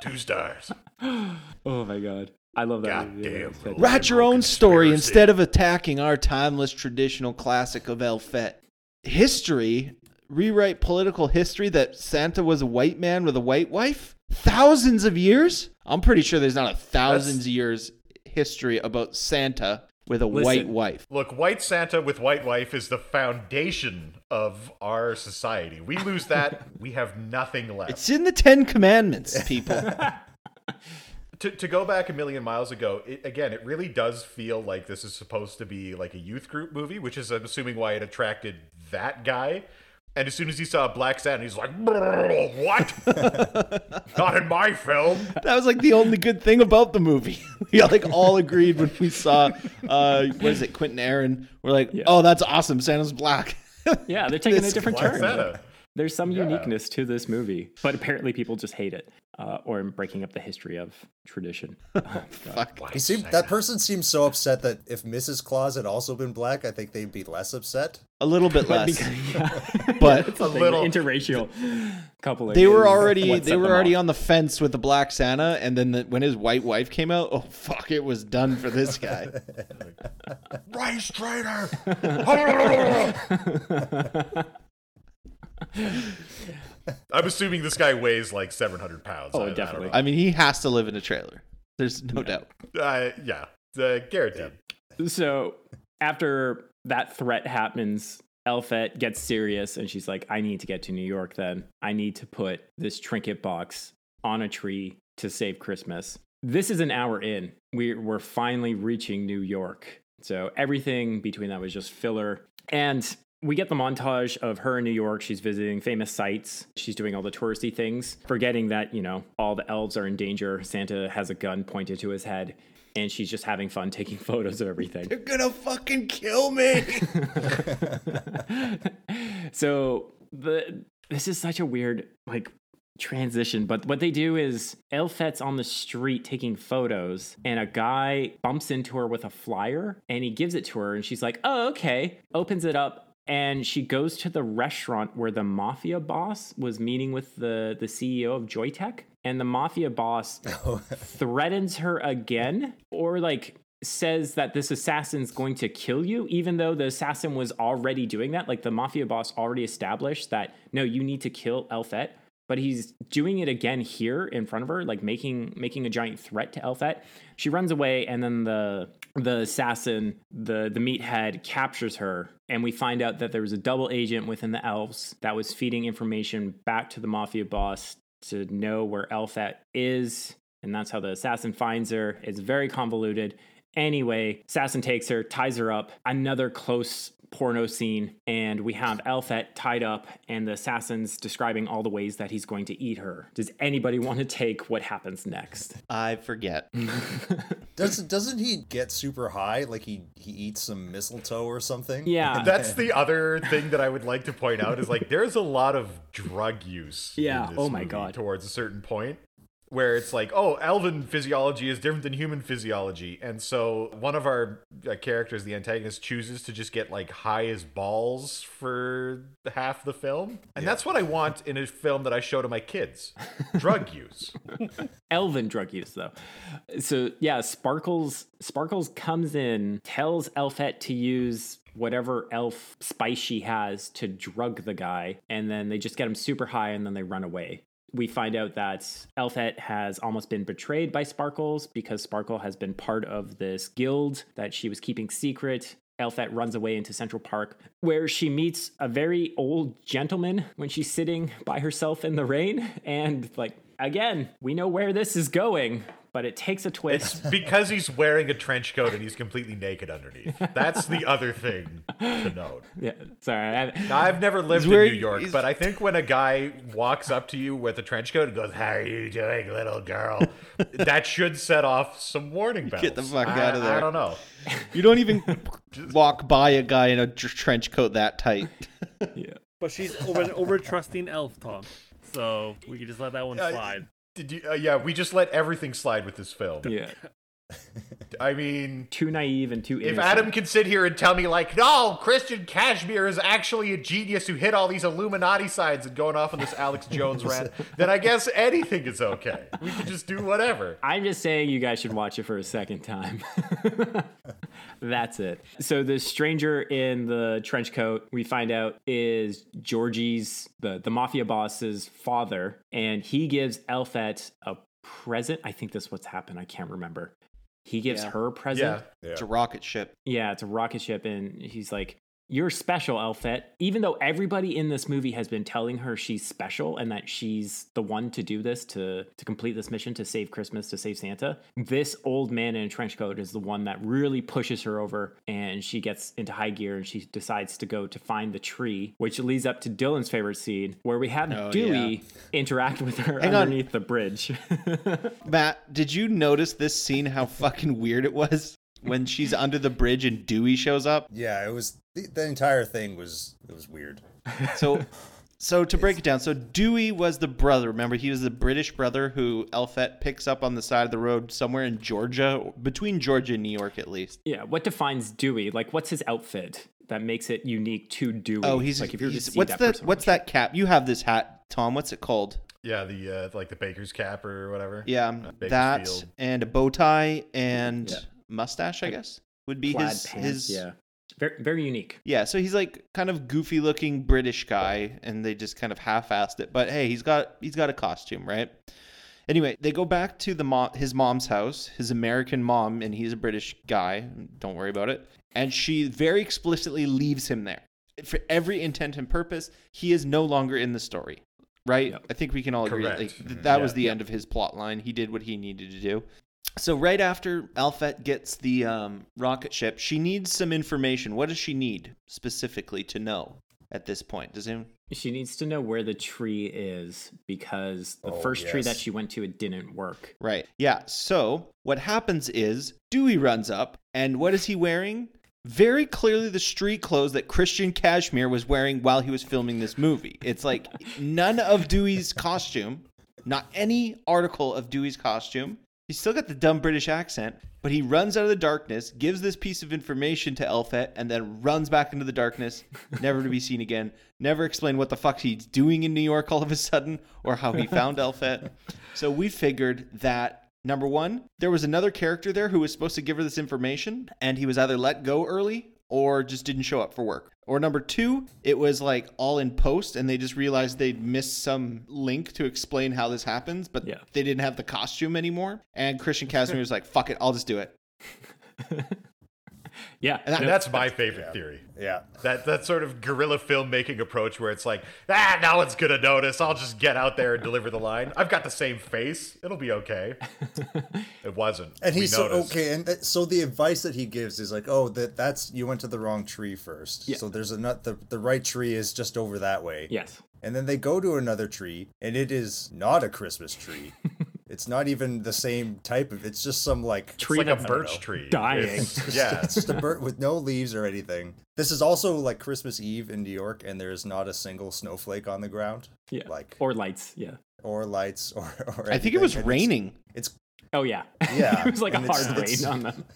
Two stars. Oh my god. I love that. God damn. It's Write your own story instead of attacking our timeless traditional classic of Elfette. History, rewrite political history that Santa was a white man with a white wife? Thousands of years? I'm pretty sure there's not a thousands That's- years history about Santa with a Listen. white wife. Look, white Santa with white wife is the foundation of our society. We lose that, we have nothing left. It's in the Ten Commandments, people. to, to go back a million miles ago, it, again, it really does feel like this is supposed to be like a youth group movie, which is, I'm assuming, why it attracted that guy. And as soon as he saw Black Santa, he's like, "What? Not in my film." that was like the only good thing about the movie. we like all agreed when we saw uh what is it, Quinton Aaron. We're like, oh, that's awesome. Santa's black. Yeah, they're taking a different turn. There's some uniqueness to this movie, but apparently people just hate it uh, or breaking up the history of tradition. Fuck. He seemed, that person seems so upset that if Mrs. Claus had also been black, I think they'd be less upset. A little bit less. because, yeah, But it's a little- interracial couple. they were already they were already off. on the fence with the black Santa, and then the, when his white wife came out, oh fuck, it was done for this guy. Rice trader. I'm assuming this guy weighs like 700 pounds. Oh, I- I definitely. know. I mean, he has to live in a trailer. There's no doubt. Uh, yeah, uh, guaranteed. So after that threat happens, Elfette gets serious and she's like, I need to get to New York then. I need to put this trinket box on a tree to save Christmas. This is an hour in. We're, we're finally reaching New York. So everything between that was just filler. And we get the montage of her in New York. She's visiting famous sites. She's doing all the touristy things, forgetting that, you know, all the elves are in danger. Santa has a gun pointed to his head, and she's just having fun taking photos of everything. You're gonna fucking kill me. so the this is such a weird like transition but what they do is Elfette's on the street taking photos and a guy bumps into her with a flyer and he gives it to her and she's like oh okay opens it up and she goes to the restaurant where the mafia boss was meeting with the the CEO of Joytech. And the mafia boss oh. threatens her again or like says that this assassin's going to kill you even though the assassin was already doing that. Like the mafia boss already established that no you need to kill Elfette but he's doing it again here in front of her like making making a giant threat to Elfette she runs away and then the the assassin the the meathead captures her and we find out that there was a double agent within the elves that was feeding information back to the mafia boss to know where Elfette is and that's how the assassin finds her. It's very convoluted Anyway, Assassin takes her, ties her up. Another close porno scene, and we have Elfette tied up, and the assassin's describing all the ways that he's going to eat her. Does anybody want to take what happens next? I forget. Doesn't doesn't he get super high? Like he he eats some mistletoe or something? Yeah. That's the other thing that I would like to point out is like there's a lot of drug use. in Yeah, this oh my movie God. Towards a certain point where it's like, oh, elven physiology is different than human physiology, and so one of our uh, characters, the antagonist, chooses to just get like high as balls for half the film, and that's what I want in a film that I show to my kids: drug use. elven drug use though. So yeah, Sparkles Sparkles comes in, tells Elfette to use whatever elf spice she has to drug the guy, and then they just get him super high and then they run away. We find out that Elfette has almost been betrayed by Sparkles because Sparkle has been part of this guild that she was keeping secret. Elfette runs away into Central Park, where she meets a very old gentleman when she's sitting by herself in the rain. And, like, again, we know where this is going, but it takes a It's twist. because he's wearing a trench coat and he's completely naked underneath. That's the other thing to note. yeah, sorry. I, Now, I've never lived He's in New York, but I think when a guy walks up to you with a trench coat and goes, "How are you doing, little girl?" that should set off some warning bells. Get the fuck I- out of there. I don't know. You don't even walk by a guy in a tr- trench coat that tight. yeah. But she's over over trusting elf, Tom. So we can just let that one Uh, slide. Did you? Uh, yeah, we just let everything slide with this film. Yeah. I mean, Too naive and too if. Adam can sit here and tell me like, no, Christian Cashmere is actually a genius who hit all these Illuminati signs and going off on this Alex Jones rant, then I guess anything is okay. We can just do whatever. I'm just saying you guys should watch it for a second time. That's it. So the stranger in the trench coat we find out is Georgie's the the mafia boss's father, and he gives Elfette a present. I think that's what's happened. I can't remember. he gives Yeah. her a present. Yeah. Yeah. It's a rocket ship. Yeah, it's a rocket ship, and he's like, "You're special, Elfette." Even though everybody in this movie has been telling her she's special and that she's the one to do this to to complete this mission to save Christmas, to save Santa, this old man in a trench coat is the one that really pushes her over, and she gets into high gear and she decides to go to find the tree, which leads up to Dylan's favorite scene where we have Oh, Dewey interact with her Hang on. underneath the bridge. Matt, did you notice this scene? How fucking weird it was when she's under the bridge and Dewey shows up. Yeah, it was the, the entire thing was it was weird. So, so to break it down, so Dewey was the brother. Remember, he was the British brother who Elfette picks up on the side of the road somewhere in Georgia, between Georgia and New York, at least. yeah, what defines Dewey? Like, what's his outfit that makes it unique to Dewey? Oh, he's like if you were to he's- see what's that that? What's that cap? You have this hat, Tom. What's it called? Yeah, the uh, like the baker's cap or whatever. Yeah, Bakersfield. that and a bow tie and Yeah. Mustache, I guess, would be plaid his pants? his yeah, very very unique. Yeah, so he's like kind of goofy looking British guy and they just kind of half-assed it. But hey, he's got he's got a costume, right? Anyway, they go back to the mom, his mom's house, his American mom, and he's a British guy. Don't worry about it. And she very explicitly leaves him there. For every intent and purpose, he is no longer in the story. Right? Yep. I think we can all agree. Correct. Like, th- that was Yeah. the end of his plot line. He did what he needed to do. So right after Elfette gets the um, rocket ship, she needs some information. What does she need specifically to know at this point? Does anyone? She needs to know where the tree is because the Oh, first tree that she went to it didn't work. Right. Yeah. So what happens is Dewey runs up, and what is he wearing? Very clearly the street clothes that Christian Cashmere was wearing while he was filming this movie. It's like none of Dewey's costume, not any article of Dewey's costume. He's still got the dumb British accent, but he runs out of the darkness, gives this piece of information to Elfette, and then runs back into the darkness, never to be seen again. Never explain what the fuck he's doing in New York all of a sudden, or how he found Elfette. So we figured that number one, there was another character there who was supposed to give her this information, and he was either let go early or just didn't show up for work. Or number two, it was like all in post, and they just realized they'd missed some link to explain how this happens, but Yeah. they didn't have the costume anymore. And Christian Cashmere was like, "Fuck it, I'll just do it." Yeah, And that- no, That's my favorite theory. Yeah. That that sort of guerrilla filmmaking approach where it's like, ah, no one's gonna notice. I'll just get out there and deliver the line. I've got the same face. It'll be okay. it wasn't. And he's so okay, and uh, so the advice that he gives is like, oh, that that's you went to the wrong tree first. Yeah. So there's a nut. The the right tree is just over that way. yes. And then they go to another tree, and it is not a Christmas tree. it's not even the same type of. It's just some like It's like a I don't birch know. tree. Dying. It's- yeah. It's just a bird with no leaves or anything. This is also like Christmas Eve in New York, and there is not a single snowflake on the ground, Yeah. like or lights. Yeah. or lights or. or I think it was And raining. It's Oh yeah. Yeah, it was like a and it's- hard rain on them.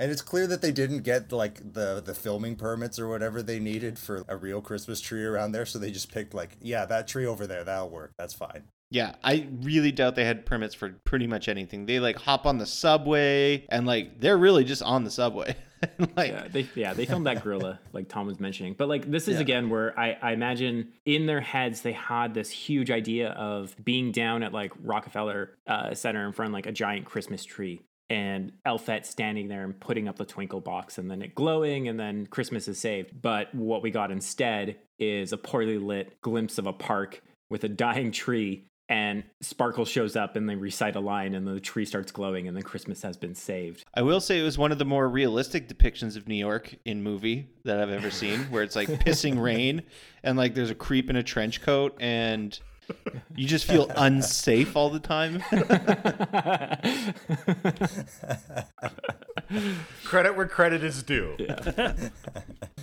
And it's clear that they didn't get like the the filming permits or whatever they needed for a real Christmas tree around there, so they just picked like, yeah, that tree over there, that'll work. That's fine. Yeah, I really doubt they had permits for pretty much anything. They like hop on the subway and like they're really just on the subway. like yeah, they yeah they filmed that guerrilla like Tom was mentioning. But like this is Yeah. again where I, I imagine in their heads they had this huge idea of being down at like Rockefeller uh, Center in front of like a giant Christmas tree and Elfette standing there and putting up the twinkle box and then it glowing and then Christmas is saved. But what we got instead is a poorly lit glimpse of a park with a dying tree and Sparkle shows up and they recite a line and the tree starts glowing and then Christmas has been saved. I will say it was one of the more realistic depictions of New York in movie that I've ever seen, where it's like pissing rain and like there's a creep in a trench coat and you just feel unsafe all the time. Credit where credit is due.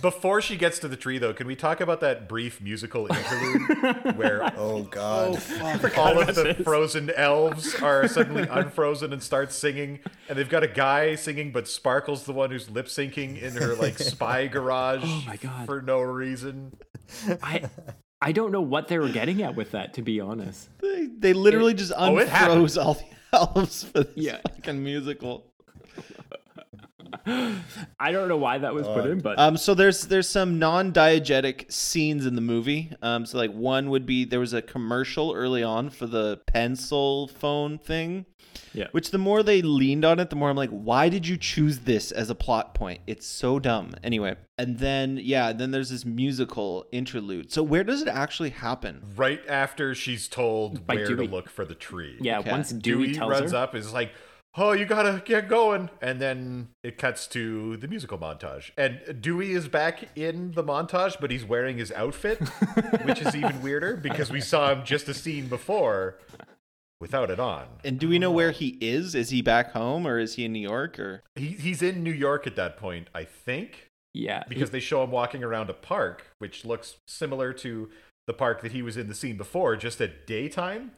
Before she gets to the tree, though, can we talk about that brief musical interlude where Oh God. Oh, all of the frozen elves are suddenly unfrozen and start singing, and they've got a guy singing, but Sparkle's the one who's lip syncing in her like spy garage Oh my God. for no reason. I I don't know what they were getting at with that, to be honest. they, they literally just Oh, it happened. unfroze all the elves for this Yeah. fucking musical. I don't know why that was put in, but Um, so there's there's some non-diegetic scenes in the movie. Um, so like one would be there was a commercial early on for the pencil phone thing. Yeah. Which the more they leaned on it, the more I'm like, why did you choose this as a plot point? It's so dumb. Anyway, and then yeah, then there's this musical interlude. So where does it actually happen? Right after she's told By where Dewey. to look for the tree. yeah, Okay. once Dewey, Dewey, tells runs her, up is like, "Oh, you gotta get going," and then it cuts to the musical montage. And Dewey is back in the montage, but he's wearing his outfit, which is even weirder because we saw him just a scene before without it on. And do we know where he is? Is he back home or is he in New York or? He, he's in New York at that point, I think, yeah, because they show him walking around a park, which looks similar to the park that he was in the scene before, just at daytime.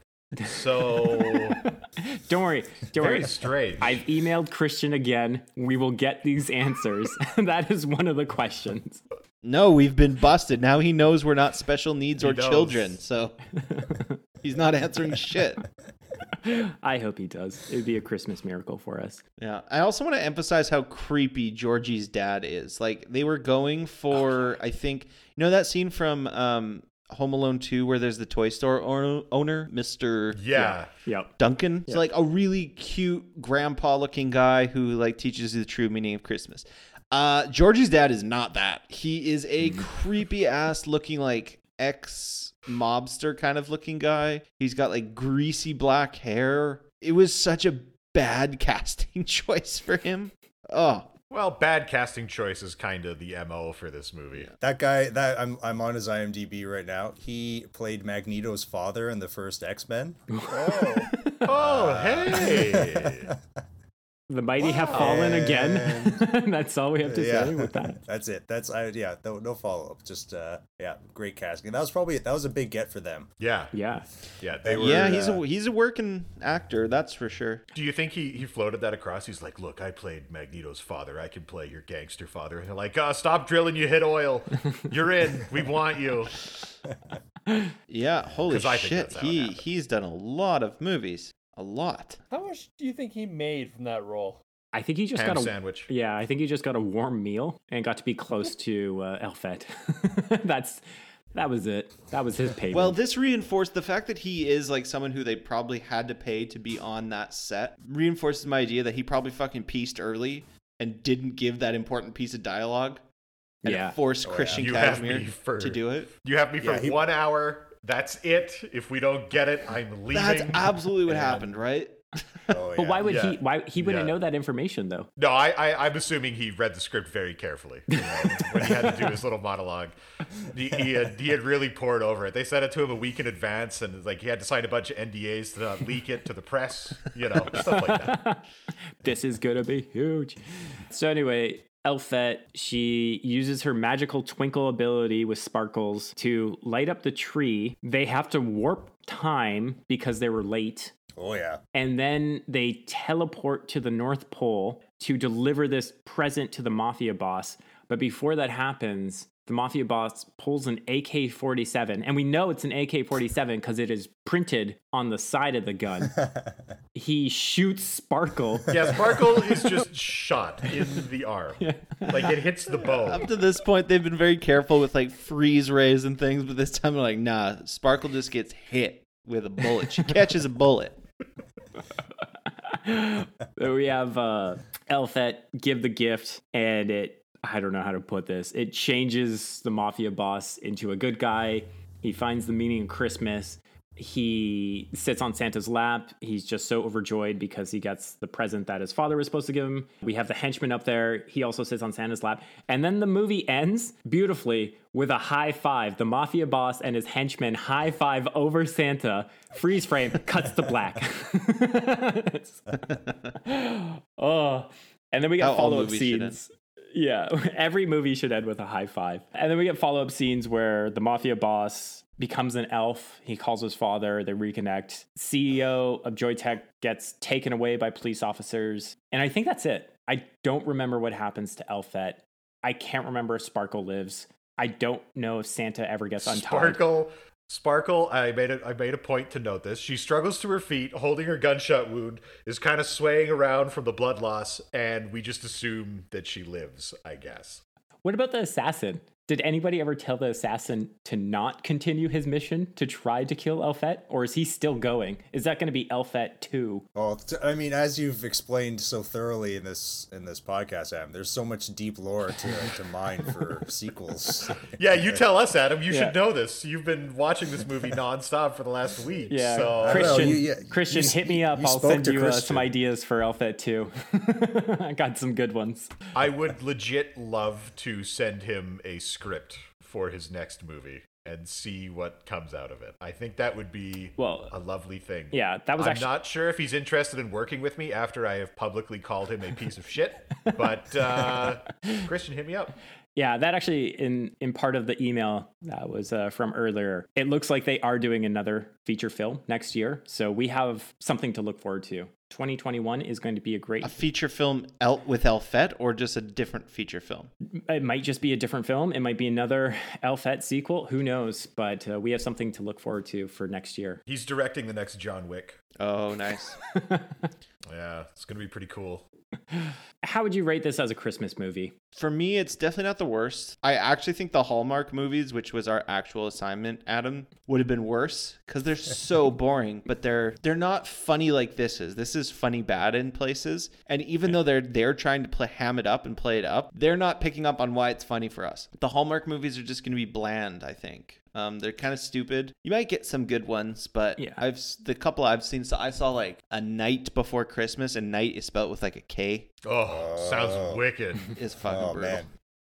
So don't worry, don't very worry. strange. I've emailed Christian again. We will get these answers. that is one of the questions. No, we've been busted. Now he knows we're not special needs He or knows. children, so he's not answering shit. I hope he does. It would be a Christmas miracle for us. Yeah. I also want to emphasize how creepy Georgie's dad is. Like they were going for I think you know that scene from um Home Alone 2 where there's the toy store owner, Mr. yeah. Yep. Duncan. It's like a really cute grandpa looking guy who like teaches you the true meaning of Christmas. Uh Georgie's dad is not that. He is a creepy ass looking like ex mobster kind of looking guy. He's got like greasy black hair. It was such a bad casting choice for him. Oh, Well, bad casting choice is kind of the mo for this movie. That guy, that I'm I'm on his IMDb right now. He played Magneto's father in the first X Men. Oh, oh hey! The mighty have fallen again. That's all we have to say with that. That's it. That's I yeah. No, no follow up. Just uh yeah, great casting. That was probably that was a big get for them. Yeah, Yeah. yeah. They were. yeah, he's uh, a he's a working actor, that's for sure. Do you think he he floated that across? He's like, "Look, I played Magneto's father. I can play your gangster father." And they're like, "Uh, stop drilling. You hit oil. You're in. We want you." Yeah, holy shit. that's how it He he's done a lot of movies. A lot. How much do you think he made from that role? I think he just Ham got a sandwich. Yeah, I think he just got a warm meal and got to be close to uh, Elfette. That's that was it. That was his payment. Well, this reinforced the fact that he is like someone who they probably had to pay to be on that set. Reinforces my idea that he probably fucking pieced early and didn't give that important piece of dialogue. And Yeah. it forced Oh. Christian You have for- to do it. You have me for Yeah, he- one hour. That's it. If we don't get it, I'm leaving. That's absolutely what And- happened, right? Oh, but why would yeah, he? Why he wouldn't yeah. know that information though? No, I, I I'm assuming he read the script very carefully you know, when he had to do his little monologue. He, he had he had really poured over it. They sent it to him a week in advance, and like he had to sign a bunch of NDAs to not leak it to the press. You know, stuff like that. this is gonna be huge. So anyway, Elfette, she uses her magical twinkle ability with sparkles to light up the tree. They have to warp time because they were late. Oh yeah. And then they teleport to the North Pole to deliver this present to the mafia boss. But before that happens, the mafia boss pulls an AK 47. And we know it's an AK 47 because it is printed on the side of the gun. he shoots Sparkle. Yeah, Sparkle is just shot in the arm. Like it hits the bone. Up to this point, they've been very careful with like freeze rays and things, but this time they're like, nah, Sparkle just gets hit with a bullet. She catches a bullet. So we have uh, Elfette give the gift, and it, I don't know how to put this, it changes the mafia boss into a good guy. He finds the meaning of Christmas. He sits on Santa's lap. He's just so overjoyed because he gets the present that his father was supposed to give him. We have the henchman up there. He also sits on Santa's lap. And then the movie ends beautifully with a high five. The mafia boss and his henchman high five over Santa. Freeze frame cuts to black. oh, and then we got follow up movies should end. scenes. Yeah, every movie should end with a high five. And then we get follow up scenes where the mafia boss becomes an elf. He calls his father, they reconnect. CEO of Joytech gets taken away by police officers. And I think that's it. I don't remember what happens to Elfette. I can't remember if Sparkle lives. I don't know if Santa ever gets untied. Sparkle Sparkle, I made it. I made a point to note this. She struggles to her feet, holding her gunshot wound, is kind of swaying around from the blood loss, and we just assume that she lives. I guess. What about the assassin? Did anybody ever tell the assassin to not continue his mission to try to kill Elfette, or is he still going? Is that going to be Elfette two? Well, t- I mean, as you've explained so thoroughly in this in this podcast, Adam, there's so much deep lore to, to mine for sequels. Yeah, you tell us, Adam. You Yeah. should know this. You've been watching this movie nonstop for the last week. Yeah, So know, Christian, you- yeah, Christian, you- hit me up. I'll send you uh, some ideas for Elfette two. I got some good ones. I would legit love to send him a script for his next movie and see what comes out of it. I think that would be Well, a lovely thing. yeah, that was I'm actually not sure if he's interested in working with me after I have publicly called him a piece of shit, but uh, Christian, hit me up. Yeah, that actually in in part of the email that was uh, from earlier. It looks like they are doing another feature film next year, so we have something to look forward to. 2021 is going to be a great. A feature film El- with Elfette or just a different feature film? It might just be a different film. It might be another Elfette sequel. Who knows? But uh, we have something to look forward to for next year. He's directing the next John Wick. Oh, nice. Yeah, it's gonna be pretty cool. How would you rate this as a Christmas movie? For me, it's definitely not the worst. I actually think the Hallmark movies, which was our actual assignment, Adam, would have been worse because they're so boring. But they're they're not funny like this is. This is funny bad in places, and even though they're they're trying to play ham it up and play it up, they're not picking up on why it's funny for us. The Hallmark movies are just going to be bland. I think. Um, they're kind of stupid. You might get some good ones, but Yeah. I've the couple I've seen. So I saw like a night before Christmas, and night is spelled with like a K. Oh, sounds wicked. Is fucking oh brutal. man,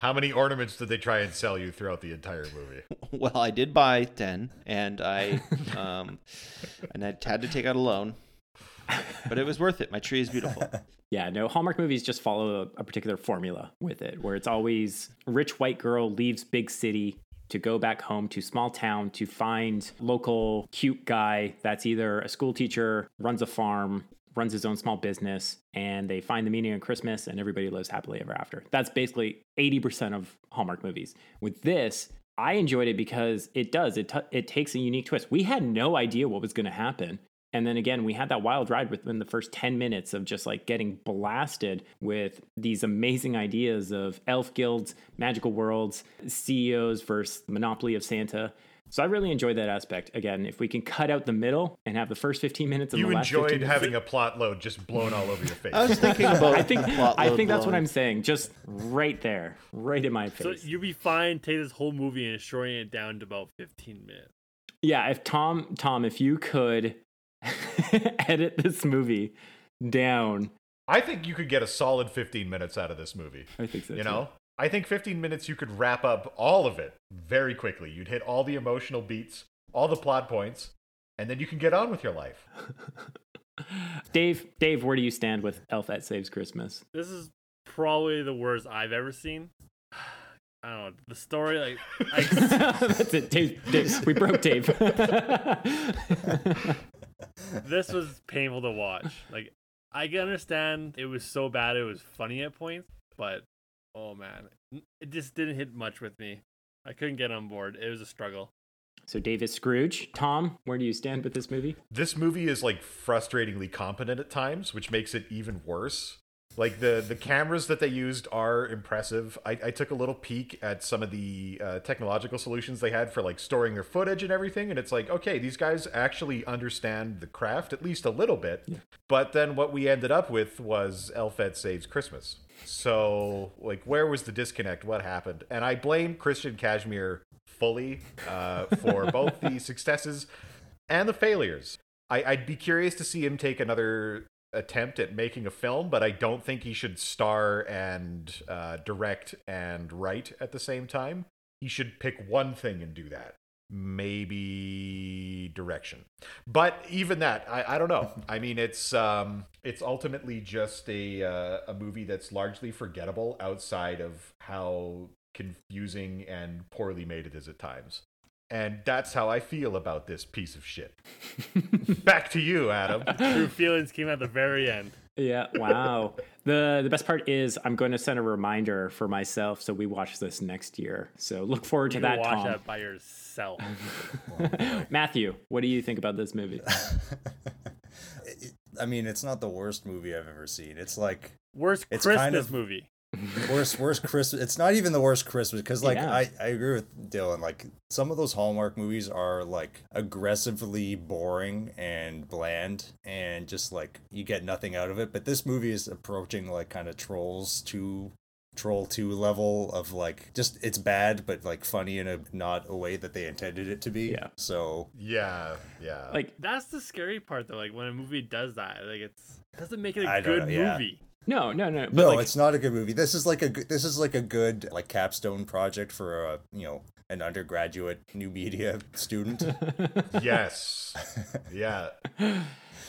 How many ornaments did they try and sell you throughout the entire movie? Well, I did buy ten, and I um, and I had to take out a loan, but it was worth it. My tree is beautiful. Yeah, no, Hallmark movies just follow a, a particular formula with it, where it's always rich white girl leaves big city to go back home to small town to find local cute guy that's either a school teacher, runs a farm, runs his own small business, and they find the meaning of Christmas and everybody lives happily ever after. That's basically 80% of Hallmark movies. With this, I enjoyed it because it does. It, t- it takes a unique twist. We had no idea what was going to happen. And then again, we had that wild ride within the first 10 minutes of just like getting blasted with these amazing ideas of elf guilds, magical worlds, CEOs versus monopoly of Santa. So I really enjoyed that aspect. Again, if we can cut out the middle and have the first 15 minutes and You the last 15 enjoyed minutes- having a plot load just blown all over your face. I was thinking about. I think plot I think that's what. I'm saying. Just right there, right in my face. So you'd be fine take this whole movie and shorting it down to about 15 minutes. yeah, if Tom Tom, if you could edit this movie down, I think you could get a solid 15 minutes out of this movie. I think so. You too. know? I think 15 minutes you could wrap up all of it very quickly. You'd hit all the emotional beats, all the plot points, and then you can get on with your life. Dave, Dave, where do you stand with Elfette Saves Christmas? This is probably the worst I've ever seen. I don't know. The story, like, I, That's it, Dave. Dave we broke Dave. This was painful to watch. Like, I can understand it was so bad it was funny at points, but oh man, it just didn't hit much with me. I couldn't get on board. It was a struggle. so Dave is Scrooge. Tom, where do you stand with this movie? This movie is like frustratingly competent at times, which makes it even worse. Like the the cameras that they used are impressive. I, I took a little peek at some of the uh, technological solutions they had for like storing their footage and everything, and it's like, okay, these guys actually understand the craft at least a little bit. But then what we ended up with was Elfette Saves Christmas. So like, where was the disconnect? What happened? And I blame Christian Cashmere fully uh, for both the successes and the failures. I, I'd be curious to see him take another attempt at making a film, but I don't think he should star and uh, direct and write at the same time. He should pick one thing and do that. Maybe direction, but even that, I, I don't know. I mean, it's um, it's ultimately just a uh, a movie that's largely forgettable outside of how confusing and poorly made it is at times. And that's how I feel about this piece of shit. Back to you, Adam. True feelings came at the very end. Yeah, wow. the The best part is I'm going to send a reminder for myself so we watch this next year. So look forward to You that, watch Tom. that by yourself. Matthew, what do you think about this movie? I mean, it's not the worst movie I've ever seen. It's like Worst It's Christmas kind of- movie. Worst worst Christmas. It's not even the worst Christmas because like Yeah. I I agree with Dylan. Like some of those Hallmark movies are like aggressively boring and bland and just like you get nothing out of it. But this movie is approaching like kind of Trolls two. Troll 2 level of like just it's bad but like funny in a not a way that they intended it to be. Yeah. So Yeah, yeah. Like, That's the scary part, though. Like when a movie does that, like it's doesn't make it a I don't good know, yeah. movie. No, no, no. But no, like, it's not a good movie. This is like a good- this is like a good like capstone project for a you know an undergraduate new media student. yes. Yeah.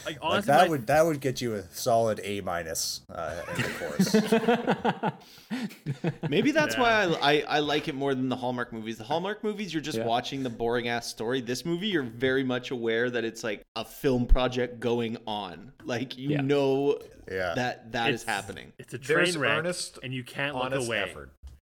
Like like that my- would that would get you a solid A minus uh, in the course. Maybe that's why I, I I like it more than the Hallmark movies. The Hallmark movies, you're just Yeah. watching the boring ass story. This movie, you're very much aware that it's like a film project going on. Like you Yeah. know Yeah. that that is It's- happening. it's a train There's wreck, earnest, and you can't look honest away. effort.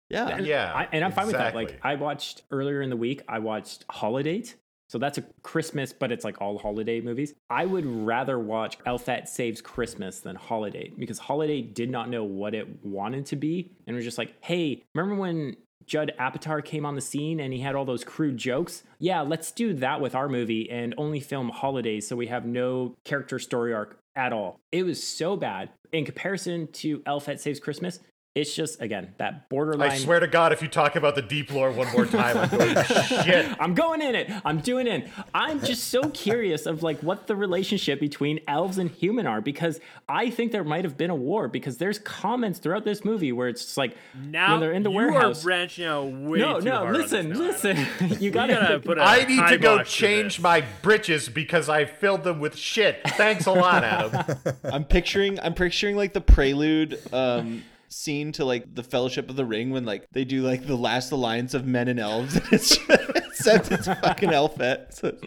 Yeah. Yeah. I, and I'm fine with that. Like. I watched earlier in the week, I watched Holiday. So that's a Christmas, but it's like all holiday movies. I would rather watch Elfette Saves Christmas than Holiday because Holiday did not know what it wanted to be and was just like, hey, remember when Judd Apatow came on the scene and he had all those crude jokes? Yeah, let's do that with our movie and only film holidays so we have no character story arc at all. It was so bad. In comparison to Elfette Saves Christmas, it's just, again, that borderline. I swear to God, if you talk about the deep lore one more time, I'm going shit. I'm going in it. I'm doing it. I'm just so curious of like what the relationship between elves and human are because I think there might have been a war because there's comments throughout this movie where it's just like Now when they're in the you warehouse. are branching out way no, too no, hard on listen, this listen. you You gotta, gotta put a I need to go kibosh to change my britches because I filled them with shit. Thanks a lot, Adam. I'm picturing I'm picturing like the prelude um scene to like the Fellowship of the Ring when like they do like the last alliance of men and elves and it's except it's fucking Elfette. So-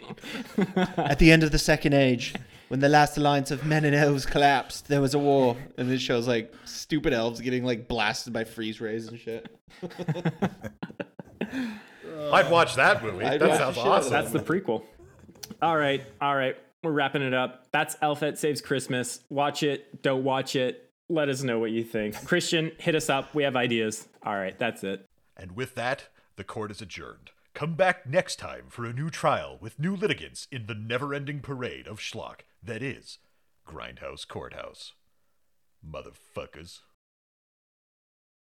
At the end of the second age, when the last alliance of men and elves collapsed, there was a war. And it shows like stupid elves getting like blasted by freeze rays and shit. I'd watch that movie. I'd that sounds the shit out of awesome. That's the prequel. All right, all right. We're wrapping it up. That's Elfette Saves Christmas. Watch it. Don't watch it. Let us know what you think. Christian, hit us up. We have ideas. All right, that's it. And with that, the court is adjourned. Come back next time for a new trial with new litigants in the never ending parade of schlock that is Grindhouse Courthouse. Motherfuckers.